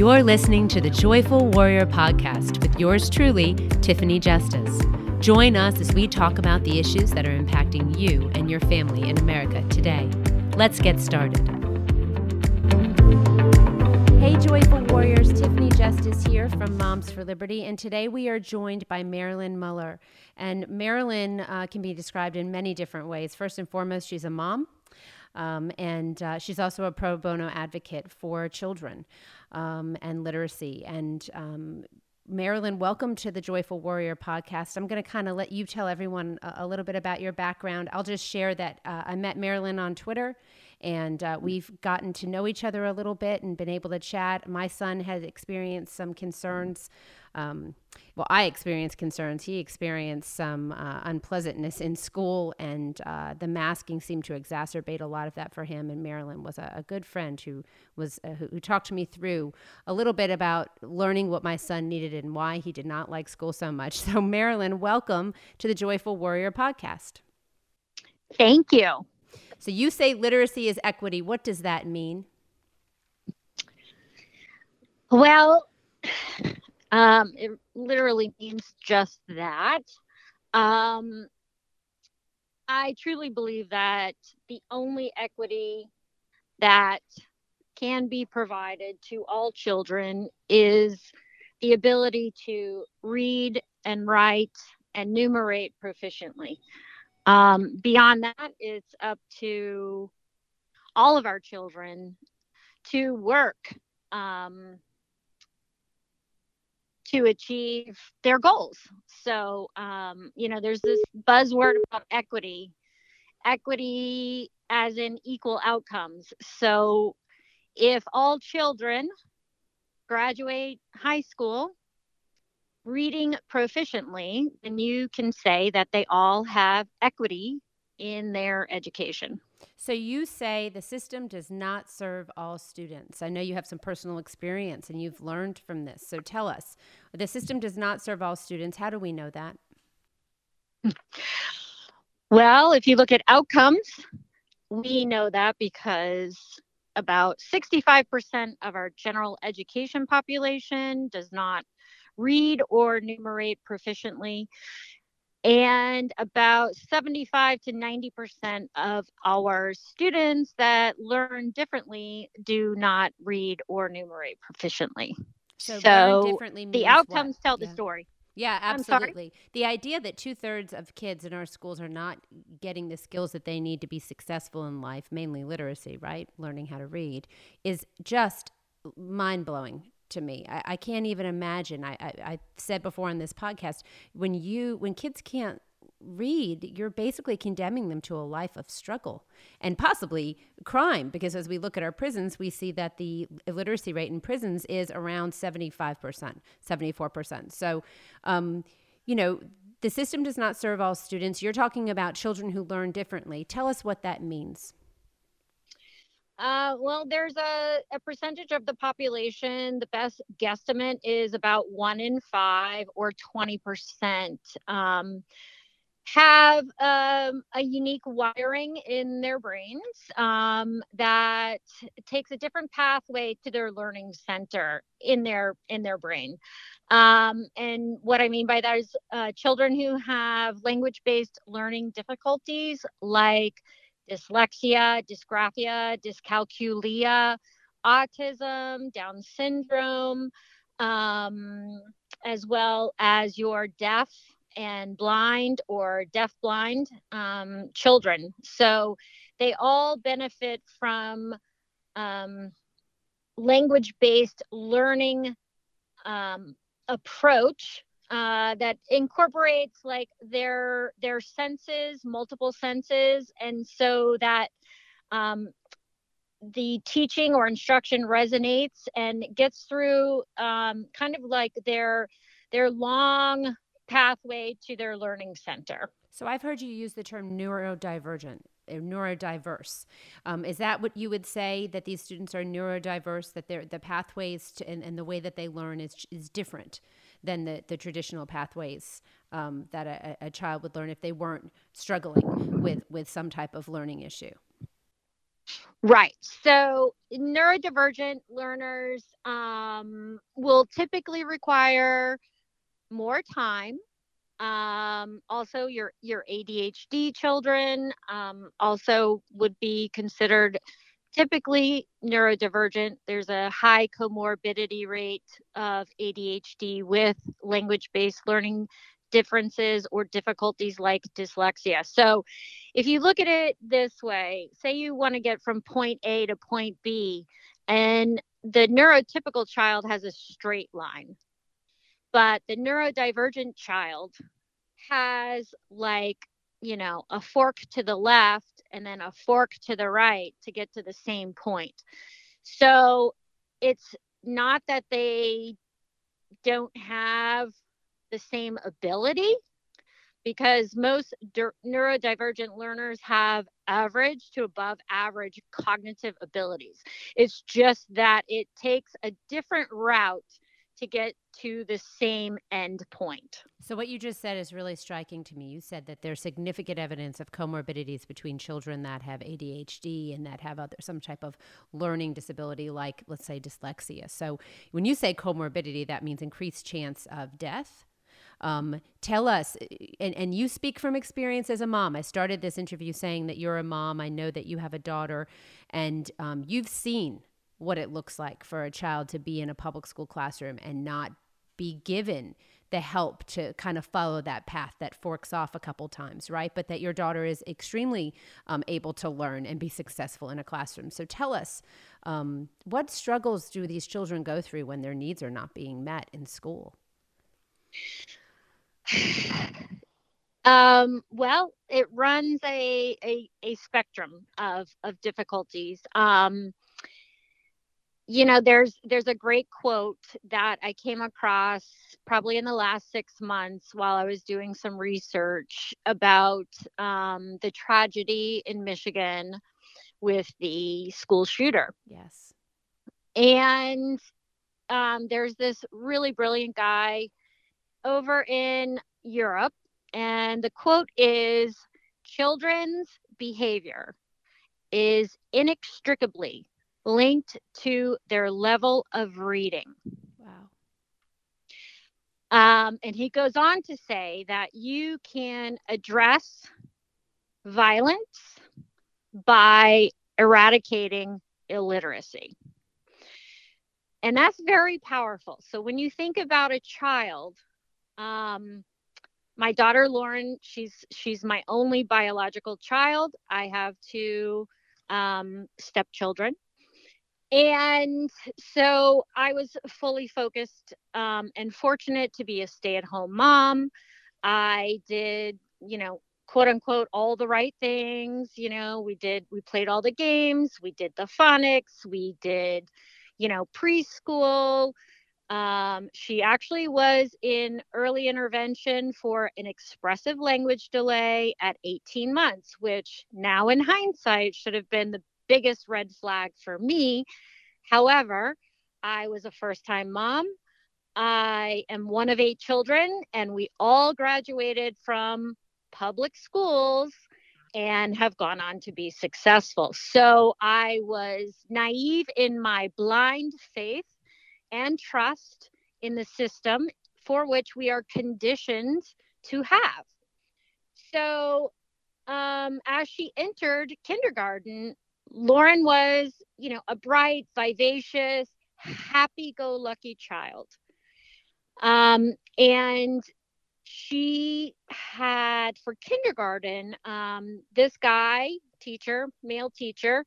You're listening to the Joyful Warrior podcast with yours truly, Tiffany Justice. Join us as we talk about the issues that are impacting you and your family in America today. Let's get started. Hey, Joyful Warriors, Tiffany Justice here from Moms for Liberty, and today we are joined by Marilyn Muller. And Marilyn uh, can be described in many different ways. First and foremost, she's a mom. Um, and uh, she's also a pro bono advocate for children um, and literacy. And um, Marilyn, welcome to the Joyful Warrior podcast. I'm going to kind of let you tell everyone a, a, little bit about your background. I'll just share that uh, I met Marilyn on Twitter and uh, we've gotten to know each other a little bit and been able to chat. My son has experienced some concerns um, well, I experienced concerns. He experienced some uh, unpleasantness in school, and uh, the masking seemed to exacerbate a lot of that for him. And Marilyn was a, a good friend who was uh, who, who, talked to me through a little bit about learning what my son needed and why he did not like school so much. So, Marilyn, welcome to the Joyful Warrior podcast. Thank you. So, you say literacy is equity. What does that mean? Well, um, it literally means just that. Um, I truly believe that the only equity that can be provided to all children is the ability to read and write and numerate proficiently. Um, beyond that, it's up to all of our children to work um, to achieve their goals. So, um, you know, there's this buzzword about equity, equity as in equal outcomes. So, if all children graduate high school reading proficiently, then you can say that they all have equity in their education. So you say the system does not serve all students. I know you have some personal experience and you've learned from this. So tell us, the system does not serve all students. How do we know that? Well, if you look at outcomes, we know that because about 65% of our general education population does not read or numerate proficiently and about 75 to 90% of our students that learn differently do not read or numerate proficiently. So, so the outcomes what? tell the story. Yeah, absolutely. The idea that two thirds of kids in our schools are not getting the skills that they need to be successful in life, mainly literacy, right? Learning how to read, is just mind blowing to me. I, I can't even imagine. I, I, I said before on this podcast when you when kids can't read, you're basically condemning them to a life of struggle and possibly crime. Because as we look at our prisons, we see that the illiteracy rate in prisons is around 75%, 74%. So, um, you know, the system does not serve all students. You're talking about children who learn differently. Tell us what that means. Uh, well, there's a, a percentage of the population. The best guesstimate is about one in five or 20%. Um, have um, a unique wiring in their brains um, that takes a different pathway to their learning center in their in their brain um, and what i mean by that is uh, children who have language based learning difficulties like dyslexia, dysgraphia, dyscalculia, autism, Down syndrome, um, as well as your deaf and blind or deaf blind um, children. So they all benefit from um, language based learning um, approach uh, that incorporates like their their senses, multiple senses, and so that um, the teaching or instruction resonates and gets through um, kind of like their their long pathway to their learning center. So I've heard you use the term neurodivergent uh, neurodiverse. Um, is that what you would say that these students are neurodiverse? That the pathways to, and, and, the way that they learn is is different than the, the traditional pathways um, that a, a, child would learn if they weren't struggling with, with some type of learning issue. Right. So neurodivergent learners um, will typically require more time. Um, also, your your ADHD children um, also would be considered typically neurodivergent. There's a high comorbidity rate of ADHD with language-based learning differences or difficulties like dyslexia. So, if you look at it this way, say you want to get from point A to point B, and the neurotypical child has a straight line, but the neurodivergent child has like, you know, a fork to the left and then a fork to the right to get to the same point. So, it's not that they don't have the same ability because most neurodivergent learners have average to above average cognitive abilities. It's just that it takes a different route to get to the same end point. So, what you just said is really striking to me. You said that there's significant evidence of comorbidities between children that have ADHD and that have other some type of learning disability, like let's say dyslexia. So, when you say comorbidity, that means increased chance of death um, tell us, and, and you speak from experience as a mom. I started this interview saying that you're a mom. I know that you have a daughter, and um, you've seen what it looks like for a child to be in a public school classroom and not be given the help to kind of follow that path that forks off a couple times, right? But that your daughter is extremely um, able to learn and be successful in a classroom. So tell us, um, what struggles do these children go through when their needs are not being met in school? Um, well, it runs a, a, a spectrum of, of difficulties. Um, you know, there's there's a great quote that I came across probably in the last six months while I was doing some research about um, the tragedy in Michigan with the school shooter. Yes. And um, there's this really brilliant guy over in Europe, and the quote is Children's behavior is inextricably linked to their level of reading. Wow. Um, and he goes on to say that you can address violence by eradicating illiteracy. And that's very powerful. So when you think about a child um, my daughter Lauren, she's she's my only biological child. I have two um, stepchildren, and so I was fully focused um, and fortunate to be a stay-at-home mom. I did, you know, quote unquote, all the right things. You know, we did, we played all the games, we did the phonics, we did, you know, preschool. Um, she actually was in early intervention for an expressive language delay at 18 months, which now in hindsight should have been the biggest red flag for me. However, I was a first time mom. I am one of eight children, and we all graduated from public schools and have gone on to be successful. So I was naive in my blind faith and trust in the system for which we are conditioned to have. So, um, as she entered kindergarten, Lauren was, you know, a bright, vivacious, happy go lucky child. Um, and she had for kindergarten um, this guy teacher male teacher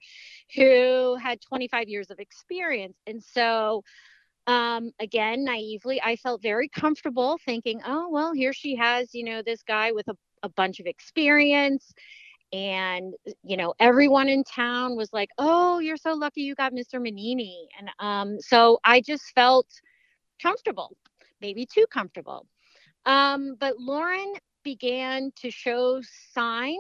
who had 25 years of experience and so um, again, naively, I felt very comfortable thinking, oh, well, here she has, you know, this guy with a, a bunch of experience. And, you know, everyone in town was like, oh, you're so lucky you got Mr. Manini. And um, so I just felt comfortable, maybe too comfortable. Um, but Lauren began to show signs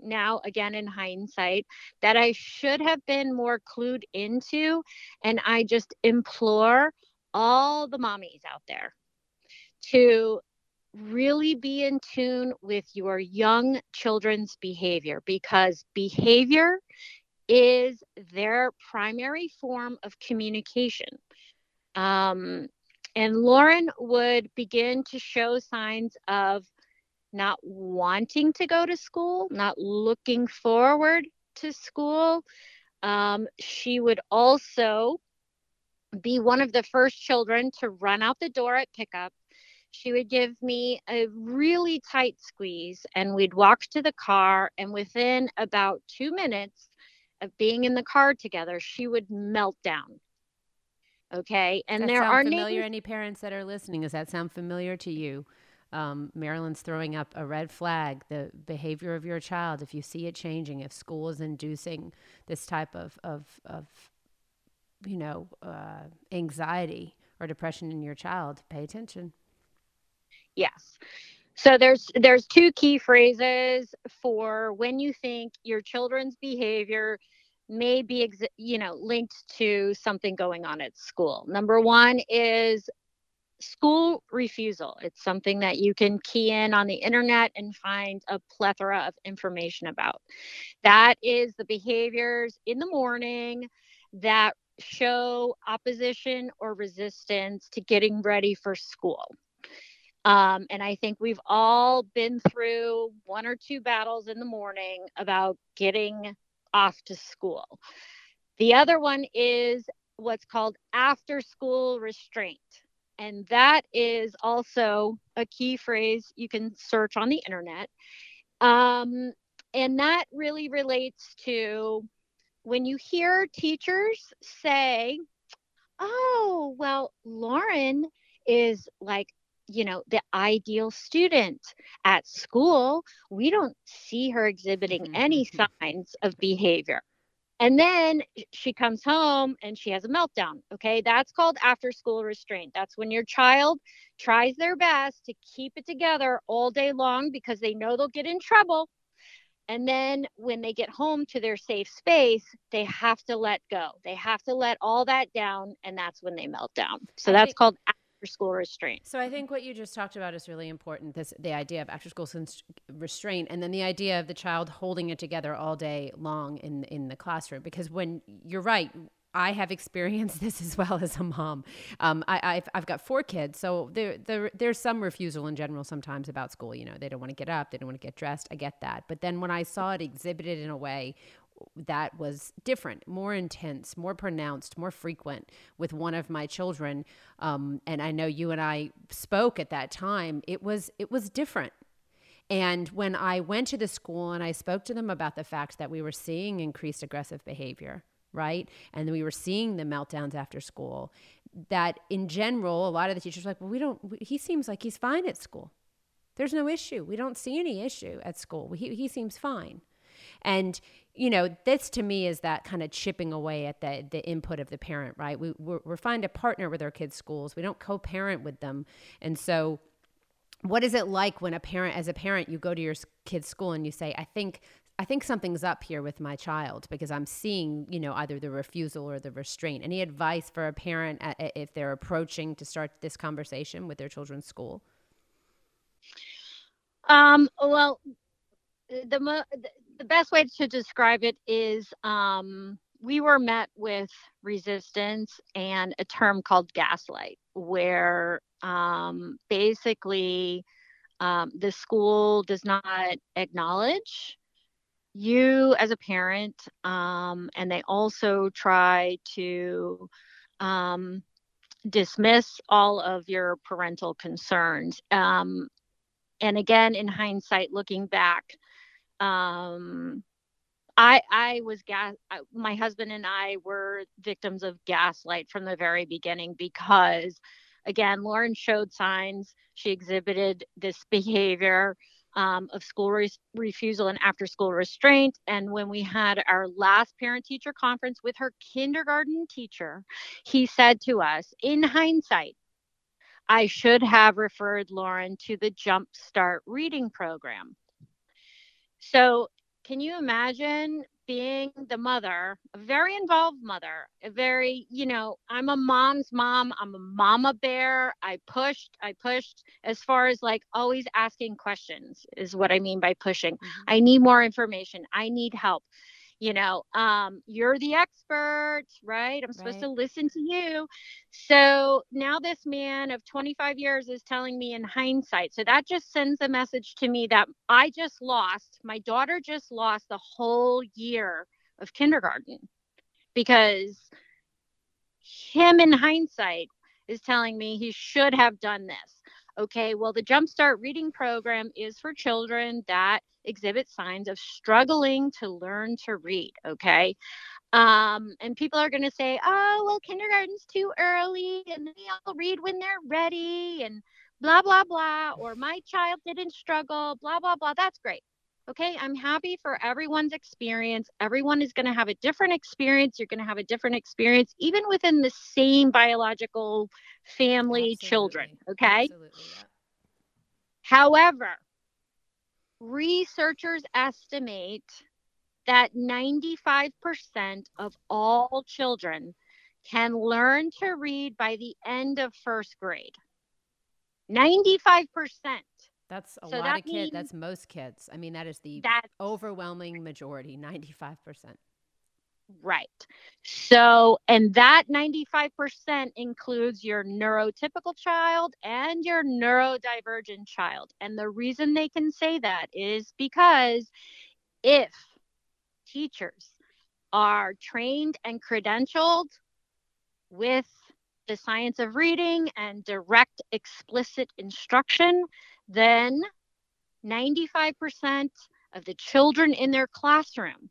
now again in hindsight that I should have been more clued into. And I just implore all the mommies out there to really be in tune with your young children's behavior because behavior is their primary form of communication. Um, and Lauren would begin to show signs of not wanting to go to school, not looking forward to school. Um, she would also be one of the first children to run out the door at pickup. She would give me a really tight squeeze, and we'd walk to the car. And within about two minutes of being in the car together, she would melt down. Okay, and that there are familiar. names. Any parents that are listening, does that sound familiar to you? Um, Marilyn's throwing up a red flag. The behavior of your child, if you see it changing, if school is inducing this type of of, of you know, uh, anxiety or depression in your child, pay attention. Yes. So there's there's two key phrases for when you think your children's behavior may be ex- you know linked to something going on at school. Number 1 is school refusal. It's something that you can key in on the internet and find a plethora of information about. That is the behaviors in the morning that show opposition or resistance to getting ready for school. Um, and I think we've all been through one or two battles in the morning about getting off to school. The other one is what's called after school restraint. And that is also a key phrase you can search on the internet. Um, and that really relates to when you hear teachers say, oh, well, Lauren is like, you know, the ideal student at school. We don't see her exhibiting mm-hmm. any signs of behavior. And then she comes home and she has a meltdown. Okay. That's called after school restraint. That's when your child tries their best to keep it together all day long because they know they'll get in trouble and then when they get home to their safe space, they have to let go. They have to let all that down, and that's when they melt down. So I that's think, called after school restraint. So I think what you just talked about is really important. This the idea of after school restraint, and then the idea of the child holding it together all day long in in the classroom. Because when you're right, I have experienced this as well as a mom. Um, I, have I've got four kids, so there, there there's some refusal in general sometimes about school. You know, they don't want to get up, they don't want to get dressed. I get that, but then when I saw it exhibited in a way that was different, more intense, more pronounced, more frequent with one of my children, um, and I know you and I spoke at that time. It was it was different. And when I went to the school and I spoke to them about the fact that we were seeing increased aggressive behavior, right? And we were seeing the meltdowns after school. That in general, a lot of the teachers were like, well, we don't, he seems like he's fine at school. There's no issue. We don't see any issue at school. He, he seems fine. And, you know, this to me is that kind of chipping away at the, the input of the parent, right? We, we're, we're fine to partner with our kids' schools, we don't co parent with them. And so, what is it like when a parent, as a parent, you go to your kid's school and you say, I think I think something's up here with my child because I'm seeing, you know, either the refusal or the restraint. Any advice for a parent if they're approaching to start this conversation with their children's school? Um, well, the the best way to describe it is um, we were met with resistance and a term called gaslight, where um, basically um, the school does not acknowledge you as a parent um, and they also try to um, dismiss all of your parental concerns. Um, and again in hindsight looking back um, I I was gas. My husband and I were victims of gaslight from the very beginning because, again, Lauren showed signs. She exhibited this behavior um, of school re- refusal and after school restraint. And when we had our last parent teacher conference with her kindergarten teacher, he said to us, in hindsight, I should have referred Lauren to the Jump Start reading program. So, can you imagine being the mother, a very involved mother, a very, you know, I'm a mom's mom, I'm a mama bear. I pushed, I pushed as far as like always asking questions is what I mean by pushing. Mm-hmm. I need more information. I need help. You know um you're the expert right? I'm supposed Right. to listen to you. So now this man of 25 years is telling me in hindsight so that just sends a message to me that i just lost my daughter just lost the whole year of kindergarten because him in hindsight is telling me he should have done this. Okay well the jumpstart reading program is for children that exhibit signs of struggling to learn to read okay? Um and people are going to say oh well kindergarten's too early and they'll read when they're ready and blah blah blah or my child didn't struggle blah blah blah. That's great okay? I'm happy for everyone's experience. Everyone is going to have a different experience. You're going to have a different experience even within the same biological family children okay? Absolutely. yeah. However, researchers estimate that 95% of all children can learn to read by the end of first grade. 95%. That's a So lot that of kids. That's most kids. I mean, that is the That's overwhelming majority, 95%. Right. So, and that 95% includes your neurotypical child and your neurodivergent child. And the reason they can say that is because if teachers are trained and credentialed with the science of reading and direct explicit instruction, then 95% of the children in their classroom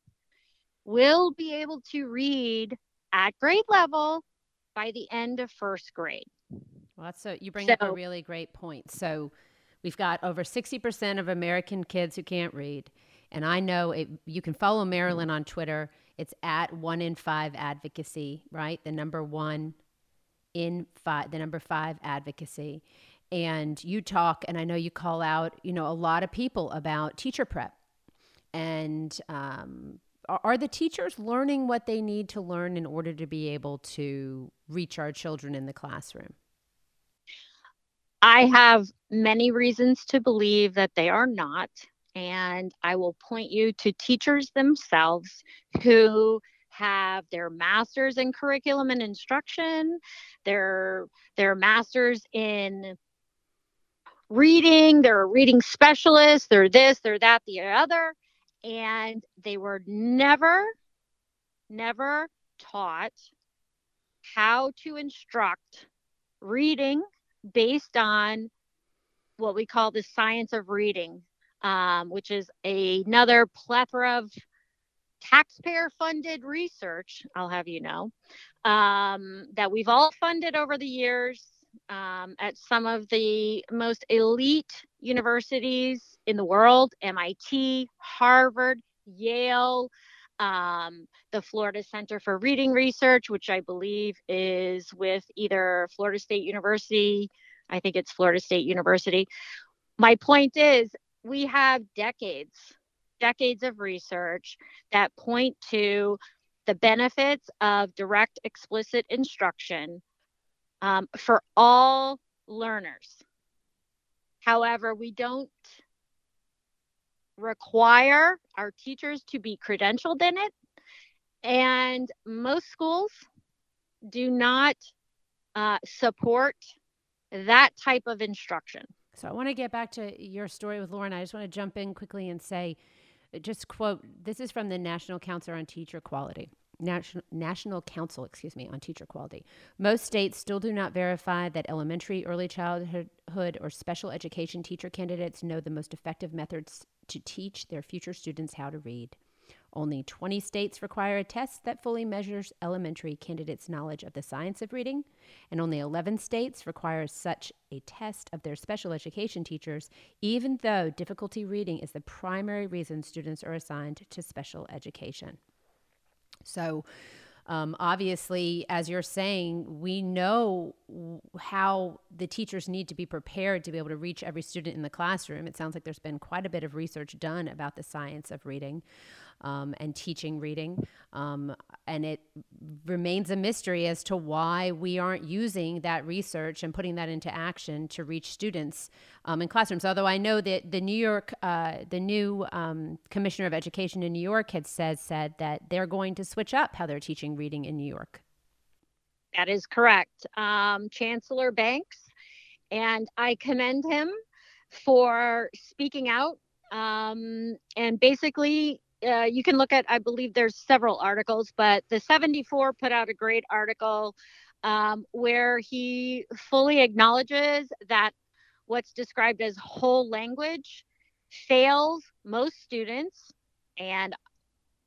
will be able to read at grade level by the end of first grade. Well, that's a, you bring up a really great point. So we've got over 60% of American kids who can't read. And I know it, you can follow Marilyn on Twitter. It's at one in five advocacy, right? The number one in five, the number five advocacy. And you talk, and I know you call out, you know, a lot of people about teacher prep. And um, are, the teachers learning what they need to learn in order to be able to reach our children in the classroom? I have many reasons to believe that they are not. And I will point you to teachers themselves who have their masters in curriculum and instruction, their their masters in reading, they're a reading specialist, they're this, they're that, the other, and they were never, never taught how to instruct reading based on what we call the science of reading, um, which is another plethora of taxpayer funded research, I'll have you know, um, that we've all funded over the years um, at some of the most elite universities in the world MIT, Harvard, Yale. Um, the Florida Center for Reading Research, which I believe is with either Florida State University, I think it's Florida State University. My point is, we have decades, decades of research that point to the benefits of direct explicit instruction um, for all learners. However, we don't require our teachers to be credentialed in it. And most schools do not uh, support that type of instruction. So I want to get back to your story with Lauren. I just want to jump in quickly and say, just quote, this is from the National Council on Teacher Quality. National, National Council, excuse me, on teacher quality. Most states still do not verify that elementary, early childhood, or special education teacher candidates know the most effective methods to teach their future students how to read. Only 20 states require a test that fully measures elementary candidates' knowledge of the science of reading, and only 11 states require such a test of their special education teachers, even though difficulty reading is the primary reason students are assigned to special education. So, um, obviously, as you're saying, we know how the teachers need to be prepared to be able to reach every student in the classroom. It sounds like there's been quite a bit of research done about the science of reading. Um, and teaching reading. Um, and it remains a mystery as to why we aren't using that research and putting that into action to reach students um, in classrooms. Although I know that the New York, uh, the new um, Commissioner of Education in New York had said said that they're going to switch up how they're teaching reading in New York. That is correct. Um, Chancellor Banks, and I commend him for speaking out um, and basically uh, you can look at, I believe there's several articles, but the 74 put out a great article um, where he fully acknowledges that what's described as whole language fails most students. And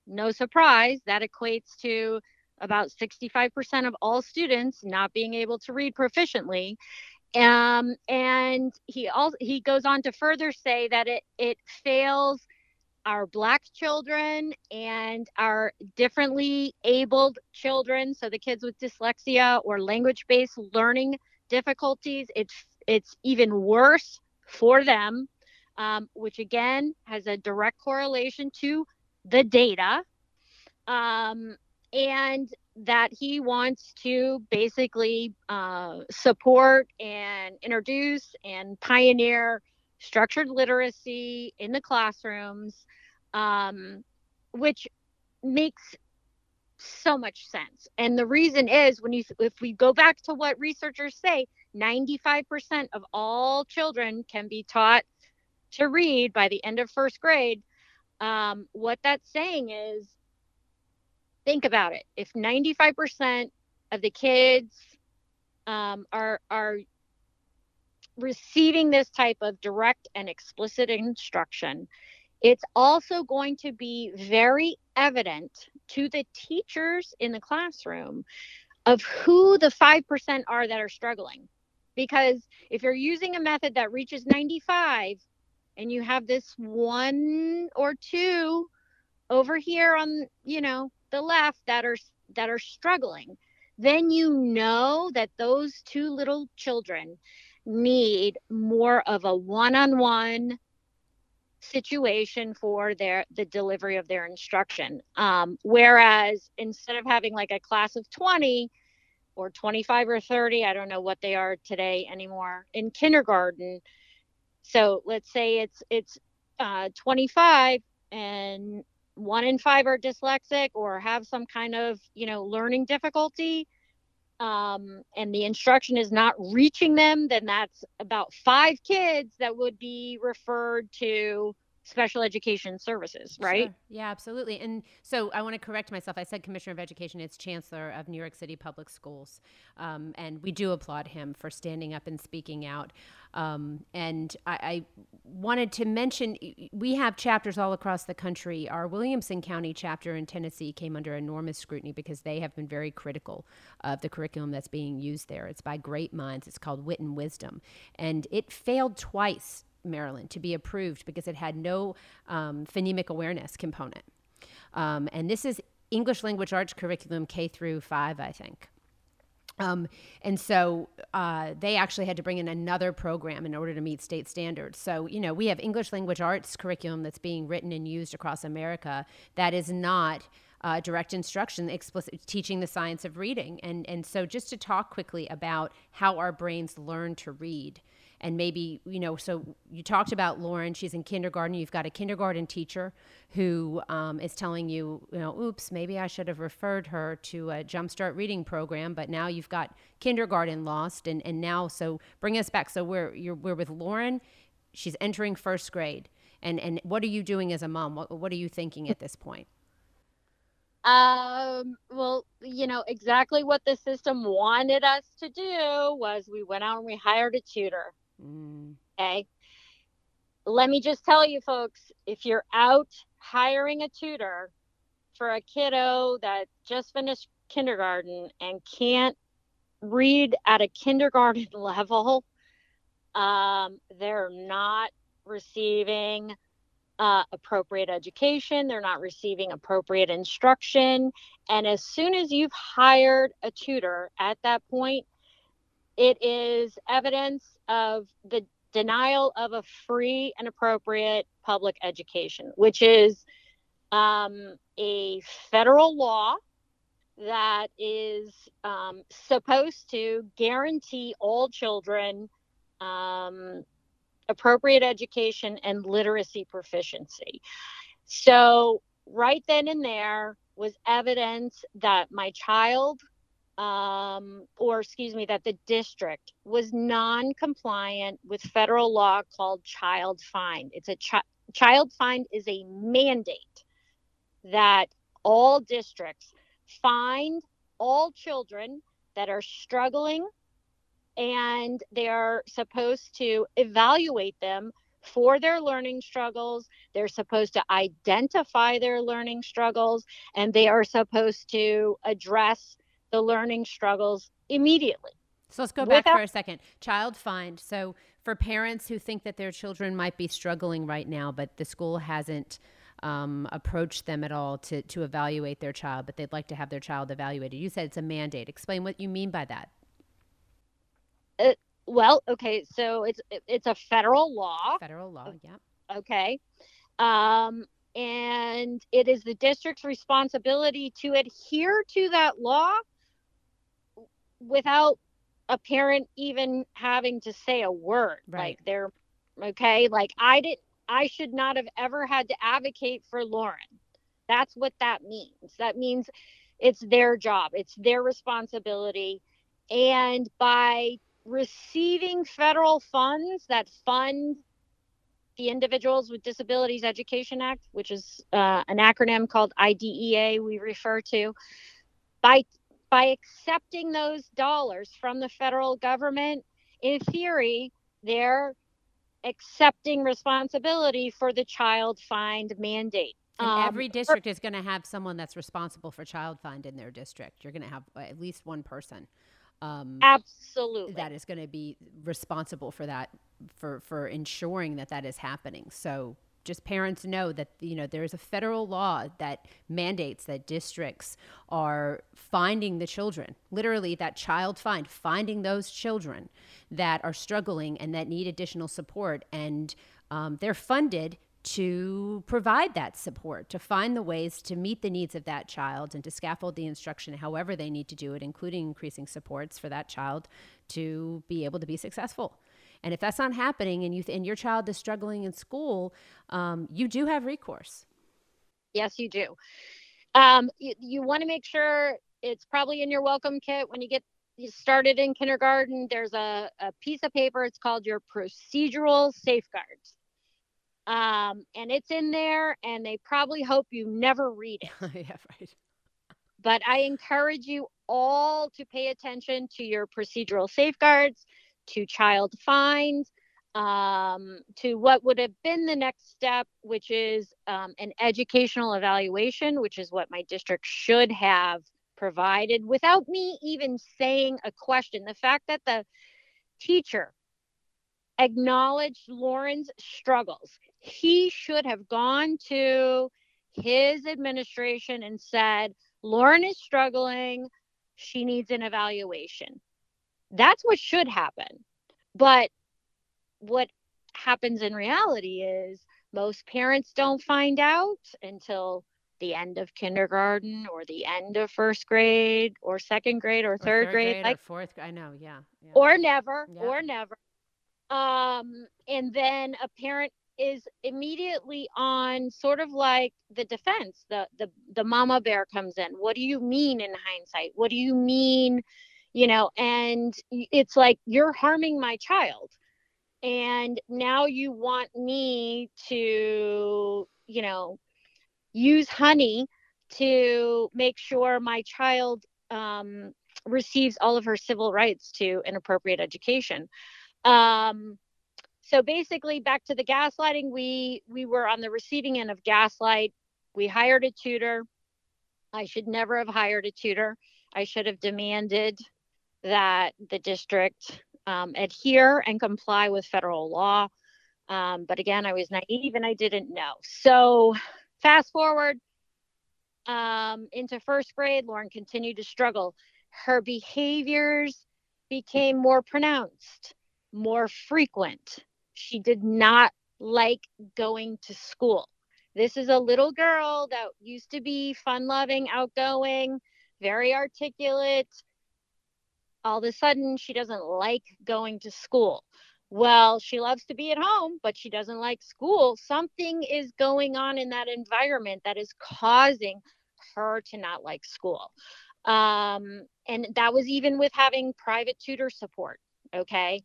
no surprise, that equates to about 65% of all students not being able to read proficiently. Um, and he also he goes on to further say that it it fails our black children and our differently abled children so the kids with dyslexia or language based learning difficulties it's it's even worse for them um, which again has a direct correlation to the data um, and that he wants to basically uh, support and introduce and pioneer structured literacy in the classrooms, um, which makes so much sense. And the reason is when you if we go back to what researchers say, 95% of all children can be taught to read by the end of first grade. Um, what that's saying is think about it. If 95% of the kids um, are are receiving this type of direct and explicit instruction, it's also going to be very evident to the teachers in the classroom of who the 5% are that are struggling. Because if you're using a method that reaches 95 and you have this one or two over here on, you know, the left that are that are struggling, then you know that those two little children need more of a one-on-one situation for their the delivery of their instruction. Um, whereas instead of having like a class of 20 or 25 or 30 i don't know what they are today anymore in kindergarten so let's say it's it's uh, 25 and one in five are dyslexic or have some kind of you know learning difficulty um, and the instruction is not reaching them, then that's about five kids that would be referred to special education services, right? Sure. Yeah, absolutely. And so I want to correct myself. I said Commissioner of Education, it's Chancellor of New York City Public Schools. Um, and we do applaud him for standing up and speaking out. Um, and I, I, wanted to mention we have chapters all across the country. Our Williamson County chapter in Tennessee came under enormous scrutiny because they have been very critical of the curriculum that's being used there. It's by great minds, it's called Wit and Wisdom. And it failed twice Maryland to be approved because it had no um, phonemic awareness component. Um, and this is English language arts curriculum K through five, I think. Um, and so uh, they actually had to bring in another program in order to meet state standards. So, you know, we have English language arts curriculum that's being written and used across America that is not uh, direct instruction, explicit teaching the science of reading. And, and so, just to talk quickly about how our brains learn to read and maybe you know so you talked about lauren she's in kindergarten you've got a kindergarten teacher who um, is telling you you know oops maybe i should have referred her to a jumpstart reading program but now you've got kindergarten lost and, and now so bring us back. So we're you're, we're with lauren. She's entering first grade. And and what are you doing as a mom? What, what are you thinking at this point? Um, well, you know, exactly what the system wanted us to do was we went out and we hired a tutor. Mm. Okay. Let me just tell you, folks, if you're out hiring a tutor for a kiddo that just finished kindergarten and can't read at a kindergarten level, um, they're not receiving uh, appropriate education, they're not receiving appropriate instruction. And as soon as you've hired a tutor at that point, it is evidence of the denial of a free and appropriate public education, which is um, a federal law that is um, supposed to guarantee all children um, appropriate education and literacy proficiency. So, right then and there was evidence that my child, um, or excuse me, that the district was non compliant with federal law called child find. It's a chi- child find is a mandate that all districts find all children that are struggling and they're supposed to evaluate them for their learning struggles. They're supposed to identify their learning struggles and they are supposed to address the learning struggles immediately. So let's go back Without- for a second. Child find. So for parents who think that their children might be struggling right now, but the school hasn't um, approached them at all to, to evaluate their child, but they'd like to have their child evaluated. You said it's a mandate. Explain what you mean by that. Uh, well, okay, so it's it's a federal law. Federal law, yeah. Okay. Um, and it is the district's responsibility to adhere to that law without a parent even having to say a word. Right. Like they're okay, like I didn't I should not have ever had to advocate for Lauren. That's what that means. That means it's their job, it's their responsibility. And by receiving federal funds that fund the Individuals with Disabilities Education Act, which is uh, an acronym called IDEA, we refer to, by by accepting those dollars from the federal government, in theory, they're accepting responsibility for the child find mandate. And um, every district is going to have someone that's responsible for child find in their district. You're going to have at least one person. Um, Absolutely. That is going to be responsible for that, for for ensuring that that is happening. So just parents know that you know there's a federal law that mandates that districts are finding the children literally that child find finding those children that are struggling and that need additional support and um, they're funded to provide that support, to find the ways to meet the needs of that child and to scaffold the instruction however they need to do it, including increasing supports for that child to be able to be successful. And if that's not happening and you th- and your child is struggling in school, um, you do have recourse. Yes, you do. Um, you, you want to make sure it's probably in your welcome kit when you get started in kindergarten. There's a, a piece of paper. It's called your procedural safeguards. Um, and it's in there, and they probably hope you never read it. yeah, right. But I encourage you all to pay attention to your procedural safeguards to child fines, um, to what would have been the next step, which is um, an educational evaluation, which is what my district should have provided without me even saying a question. The fact that the teacher acknowledged Lauren's struggles, he should have gone to his administration and said, Lauren is struggling. She needs an evaluation. That's what should happen. But what happens in reality is most parents don't find out until the end of kindergarten or the end of first grade or second grade or, or third, third, grade, grade like fourth i know yeah, yeah. or never yeah. or never um and then a parent is immediately on sort of like the defense the the the mama bear comes in what do you mean in hindsight what do you mean you know and it's like you're harming my child. And now you want me to you know use honey to make sure my child um, receives all of her civil rights to an appropriate education. Um, so basically back to the gaslighting we we were on the receiving end of gaslight. We hired a tutor. I should never have hired a tutor. I should have demanded that the district um, adhere and comply with federal law. Um, but again, I was naive and I didn't know. So, fast forward um, into first grade, Lauren continued to struggle. Her behaviors became more pronounced, more frequent. She did not like going to school. This is a little girl that used to be fun loving, outgoing, very articulate. All of a sudden, she doesn't like going to school. Well, she loves to be at home, but she doesn't like school. Something is going on in that environment that is causing her to not like school. Um, and that was even with having private tutor support. Okay.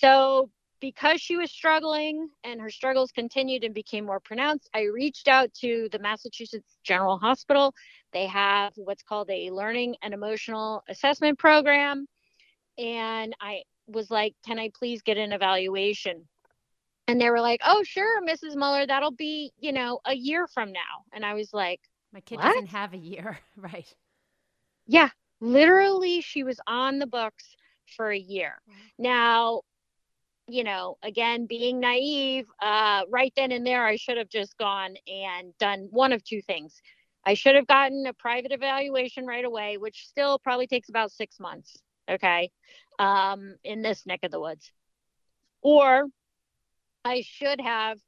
So, because she was struggling and her struggles continued and became more pronounced, I reached out to the Massachusetts General Hospital. They have what's called a learning and emotional assessment program. And I was like, Can I please get an evaluation? And they were like, Oh, sure, Mrs. Muller, that'll be, you know, a year from now. And I was like, My kid what? doesn't have a year. right. Yeah, literally, she was on the books for a year. Now, you know, again, being naive, uh, right then and there, I should have just gone and done one of two things. I should have gotten a private evaluation right away, which still probably takes about six months. Okay. Um, in this neck of the woods. Or I should have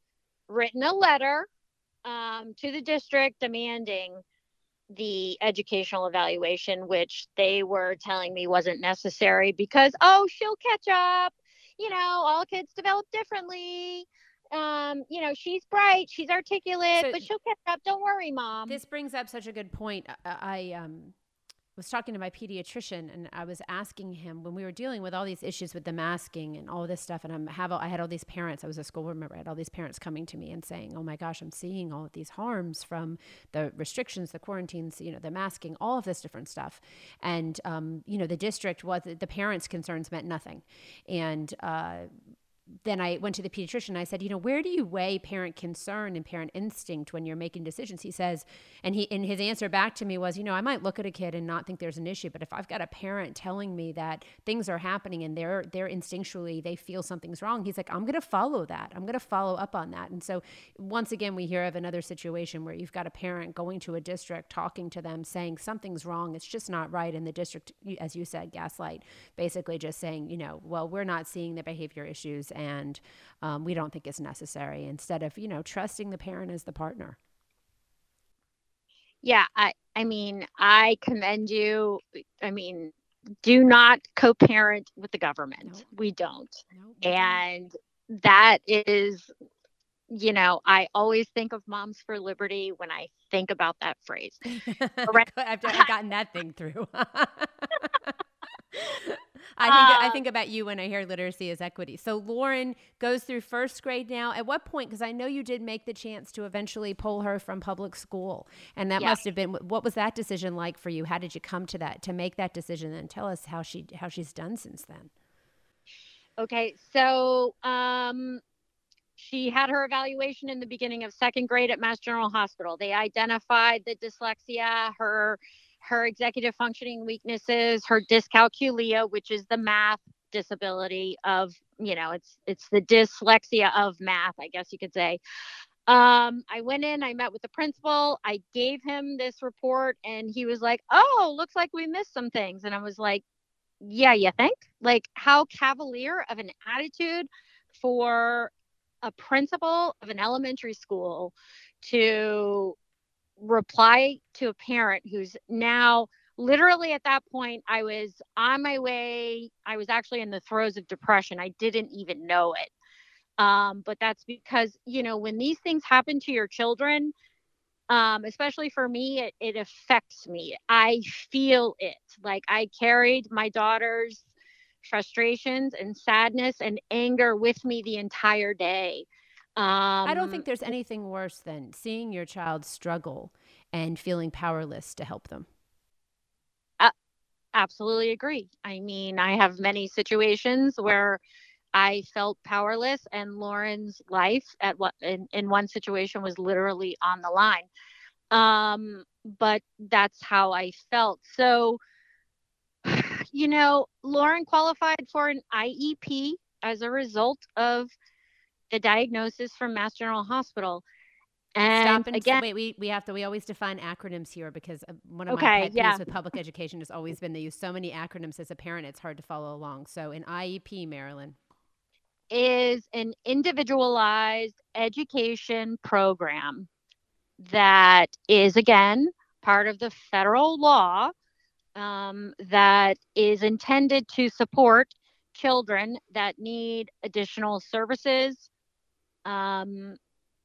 written a letter um, to the district demanding the educational evaluation, which they were telling me wasn't necessary because, oh, she'll catch up. You know, all kids develop differently. Um, you know, she's bright, she's articulate, So- but she'll catch up. Don't worry, mom. This brings up such a good point. I, I um, was talking to my pediatrician and I was asking him when we were dealing with all these issues with the masking and all this stuff. And I'm have I had all these parents. I was a school board member. I had all these parents coming to me and saying, "Oh my gosh, I'm seeing all of these harms from the restrictions, the quarantines, you know, the masking, all of this different stuff." And um, you know, the district was the parents' concerns meant nothing, and. Uh, then I went to the pediatrician. I said, you know, where do you weigh parent concern and parent instinct when you're making decisions? He says, and he and his answer back to me was, you know, I might look at a kid and not think there's an issue, but if I've got a parent telling me that things are happening and they're they're instinctually they feel something's wrong, he's like, I'm going to follow that. I'm going to follow up on that. And so once again, we hear of another situation where you've got a parent going to a district, talking to them, saying something's wrong, it's just not right, and the district, as you said, gaslight, basically just saying, you know, well, we're not seeing the behavior issues and um, we don't think it's necessary instead of you know trusting the parent as the partner yeah, I I mean, I commend you. I mean, do not co-parent with the government. No. We don't. no, we don't. And that is you know, I always think of Moms for Liberty when I think about that phrase. I've, I've gotten that thing through. I think I Uh, think about you when I hear literacy is equity. So Lauren goes through first grade now. At what point? Because I know you did make the chance to eventually pull her from public school, and that Yeah. must have been what was that decision like for you? How did you come to that to make that decision? And tell us how she how she's done since then. Okay, so um, she had her evaluation in the beginning of second grade at Mass General Hospital. They identified the dyslexia, her her executive functioning weaknesses, her dyscalculia, which is the math disability of you know it's it's the dyslexia of math, I guess you could say. Um, I went in, I met with the principal, I gave him this report, and he was like, "Oh, looks like we missed some things," and I was like yeah, you think? Like how cavalier of an attitude for a principal of an elementary school to reply to a parent who's now literally at that point I was on my way I was actually in the throes of depression. I didn't even know it. Um, but that's because, you know, when these things happen to your children, um, especially for me, it, it affects me. I feel it. Like I carried my daughter's frustrations and sadness and anger with me the entire day. Um, I don't think there's anything worse than seeing your child struggle and feeling powerless to help them. absolutely agree. I mean, I have many situations where I felt powerless, and Lauren's life at what in, in one situation was literally on the line. Um, but that's how I felt. So, you know, Lauren qualified for an IEP as a result of the diagnosis from Mass General Hospital. And Stop and again, wait. We we have to. We always define acronyms here because uh, one of my Okay, pet peeves yeah. with public education has always been they use so many acronyms as a parent it's hard to follow along. So an IEP, Marilyn. is an individualized education program. that is, again, part of the federal law um, that is intended to support children that need additional services. Um,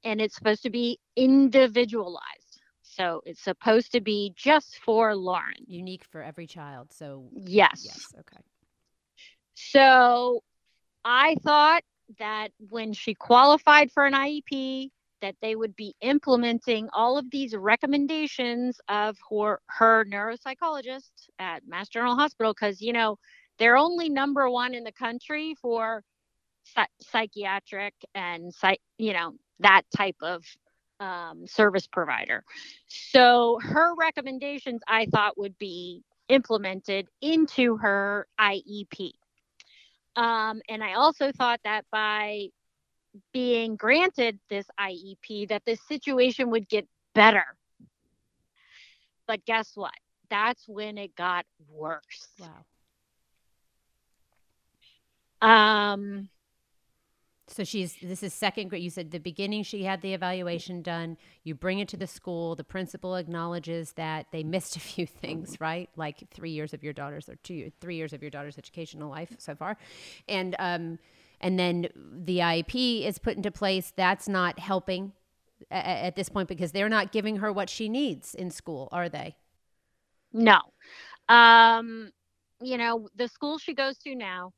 and it's supposed to be individualized. So it's supposed to be just for Lauren. Unique for every child. So, yes. Yes. Okay. So I thought that when she qualified for an IEP, that they would be implementing all of these recommendations of her, her neuropsychologist at Mass General Hospital because you know they're only number one in the country for psychiatric and psych, you know that type of um, service provider. So her recommendations I thought would be implemented into her IEP. Um, and I also thought that by being granted this IEP, that this situation would get better. But guess what? That's when it got worse. Wow. Um, so she's this is second grade. You said the beginning she had the evaluation done. You bring it to the school. The principal acknowledges that they missed a few things, right? Like three years of your daughter's or two, three years of your daughter's educational life so far, and um, and then the IEP is put into place. That's not helping at, at this point because they're not giving her what she needs in school, are they? No. Um, you know, the school she goes to now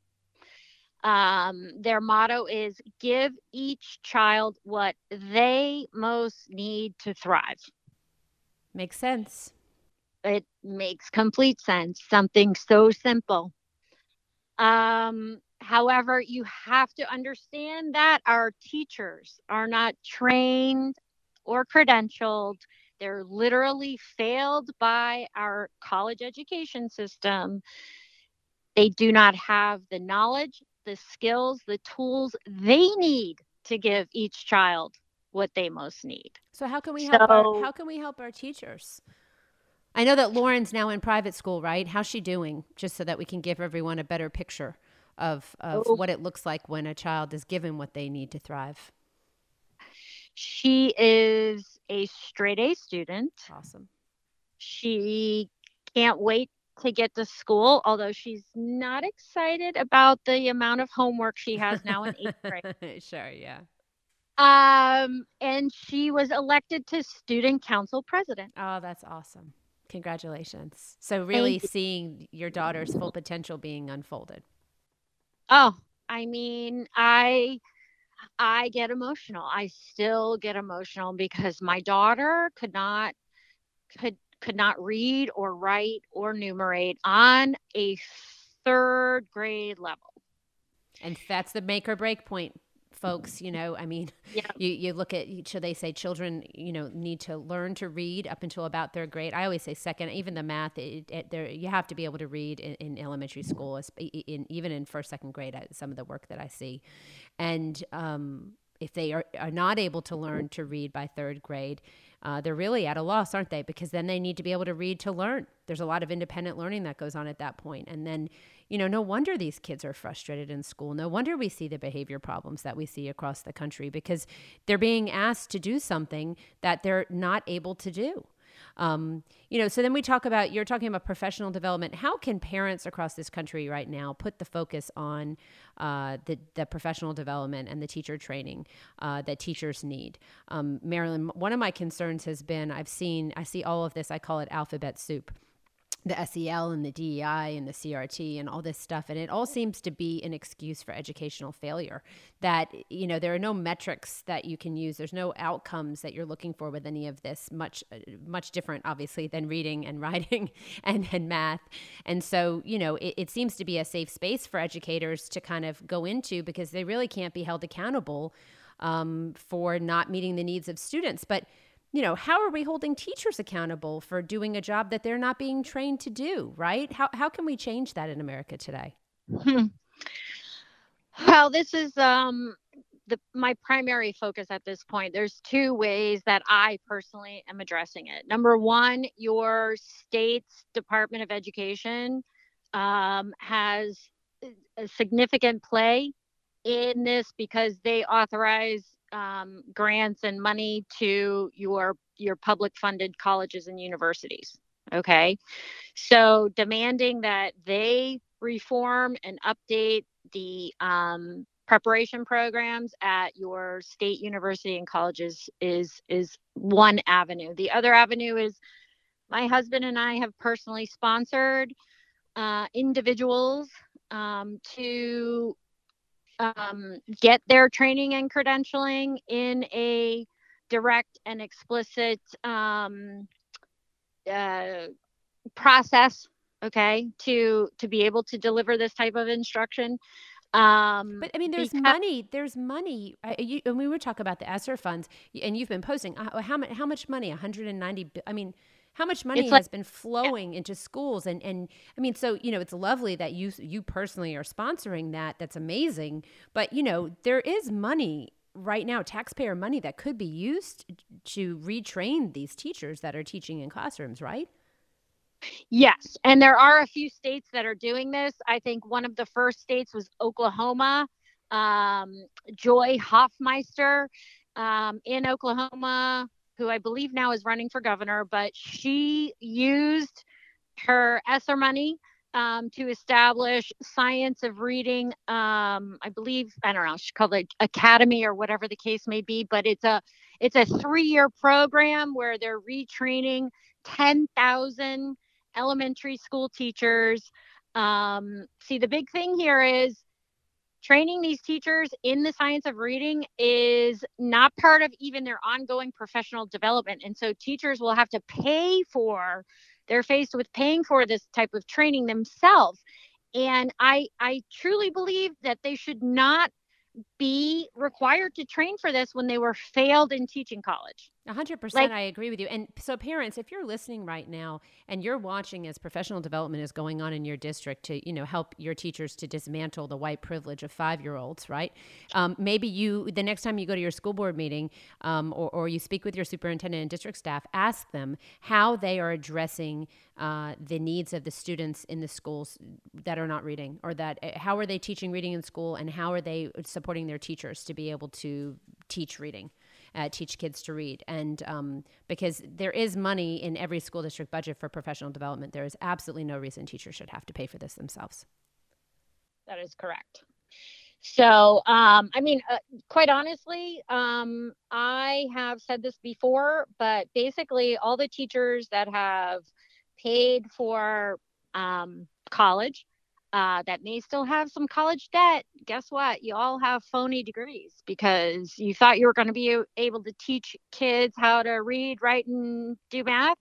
um, their motto is give each child what they most need to thrive. Makes sense. It makes complete sense. Something so simple. Um, however, you have to understand that our teachers are not trained or credentialed. They're literally failed by our college education system. They do not have the knowledge, the skills, the tools they need to give each child what they most need. So how can we help so, our, how can we help our teachers? I know that Lauren's now in private school, right? How's she doing? Just so that we can give everyone a better picture of of oh, what it looks like when a child is given what they need to thrive. She is a straight A student. Awesome. She can't wait to get to school, although she's not excited about the amount of homework she has now in eighth grade. sure, yeah. Um, and she was elected to student council president. Oh, that's awesome. Congratulations. So really seeing your daughter's full potential being unfolded. Oh, I mean, I I get emotional. I still get emotional because my daughter could not could could not read or write or numerate on a third grade level. And that's the make or break point, folks. You know, I mean, yeah. you, you look at, should they say children, you know, need to learn to read up until about third grade. I always say second, even the math, it, it, there, you have to be able to read in, in elementary school, in, even in first, second grade, some of the work that I see. And um, if they are, are not able to learn to read by third grade, uh, they're really at a loss, aren't they? Because then they need to be able to read to learn. There's a lot of independent learning that goes on at that point. And then, you know, no wonder these kids are frustrated in school. No wonder we see the behavior problems that we see across the country because they're being asked to do something that they're not able to do. Um, you know, so then we talk about you're talking about professional development. How can parents across this country right now put the focus on uh, the, the professional development and the teacher training uh, that teachers need? Um, Marilyn, one of my concerns has been I've seen I see all of this. I call it alphabet soup the SEL and the DEI and the CRT and all this stuff. And it all seems to be an excuse for educational failure. That, you know, there are no metrics that you can use. There's no outcomes that you're looking for with any of this, much, uh, much different, obviously, than reading and writing and, and math. And so, you know, it, it seems to be a safe space for educators to kind of go into because they really can't be held accountable um, for not meeting the needs of students. But you know, how are we holding teachers accountable for doing a job that they're not being trained to do, right? How, how can we change that in America today? Hmm. Well, this is um, the, my primary focus at this point. There's two ways that I personally am addressing it. Number one, your state's Department of Education um, has a significant play in this because they authorize um, grants and money to your your public funded colleges and universities. Okay, so demanding that they reform and update the um, preparation programs at your state university and colleges is is one avenue. The other avenue is my husband and I have personally sponsored uh, individuals um, to um, get their training and credentialing in a direct and explicit um, uh, process okay to to be able to deliver this type of instruction um, but I mean, there's because- money. There's money. I, you, and we would talk about the ESSER funds, and you've been posting uh, how much? How much money? 190. I mean, how much money like, has been flowing yeah. into schools? And and I mean, so you know, it's lovely that you you personally are sponsoring that. That's amazing. But you know, there is money right now, taxpayer money that could be used to retrain these teachers that are teaching in classrooms, right? Yes, and there are a few states that are doing this. I think one of the first states was Oklahoma. Um, Joy Hofmeister um, in Oklahoma, who I believe now is running for governor, but she used her ESSER money um, to establish science of reading. Um, I believe I don't know. She called it Academy or whatever the case may be, but it's a it's a three year program where they're retraining ten thousand elementary school teachers. Um, see, the big thing here is training these teachers in the science of reading is not part of even their ongoing professional development. And so teachers will have to pay for, they're faced with paying for this type of training themselves. And I, I truly believe that they should not be required to train for this when they were failed in teaching college. 100% like, I agree with you. And so parents, if you're listening right now and you're watching as professional development is going on in your district to, you know, help your teachers to dismantle the white privilege of 5-year-olds, right? Um, maybe you the next time you go to your school board meeting um, or, or you speak with your superintendent and district staff, ask them how they are addressing uh, the needs of the students in the schools that are not reading or that uh, how are they teaching reading in school and how are they supporting their teachers to be able to teach reading uh, teach kids to read. And um, because there is money in every school district budget for professional development, there is absolutely no reason teachers should have to pay for this themselves. That is correct. So, um, I mean, uh, quite honestly, um, I have said this before, but basically, all the teachers that have paid for um, college uh, that may still have some college debt, guess what? You all have phony degrees because you thought you were going to be able to teach kids how to read, write, and do math.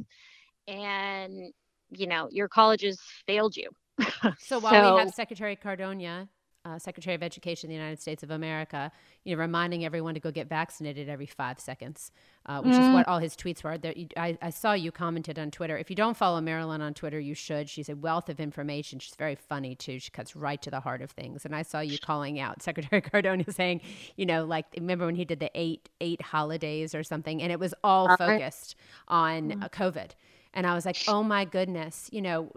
And, you know, your colleges failed you. so while so, we have Secretary Cardona uh, Secretary of Education of the United States of America, you know, reminding everyone to go get vaccinated every five seconds, uh, which mm. is what all his tweets were. There, I, I, saw you commented on Twitter. If you don't follow Marilyn on Twitter, you should. She's a wealth of information. She's very funny too. She cuts right to the heart of things. And I saw you calling out Secretary Cardona saying, you know, like remember when he did the eight eight holidays or something, and it was all uh, focused on mm. COVID. And I was like, oh my goodness, you know,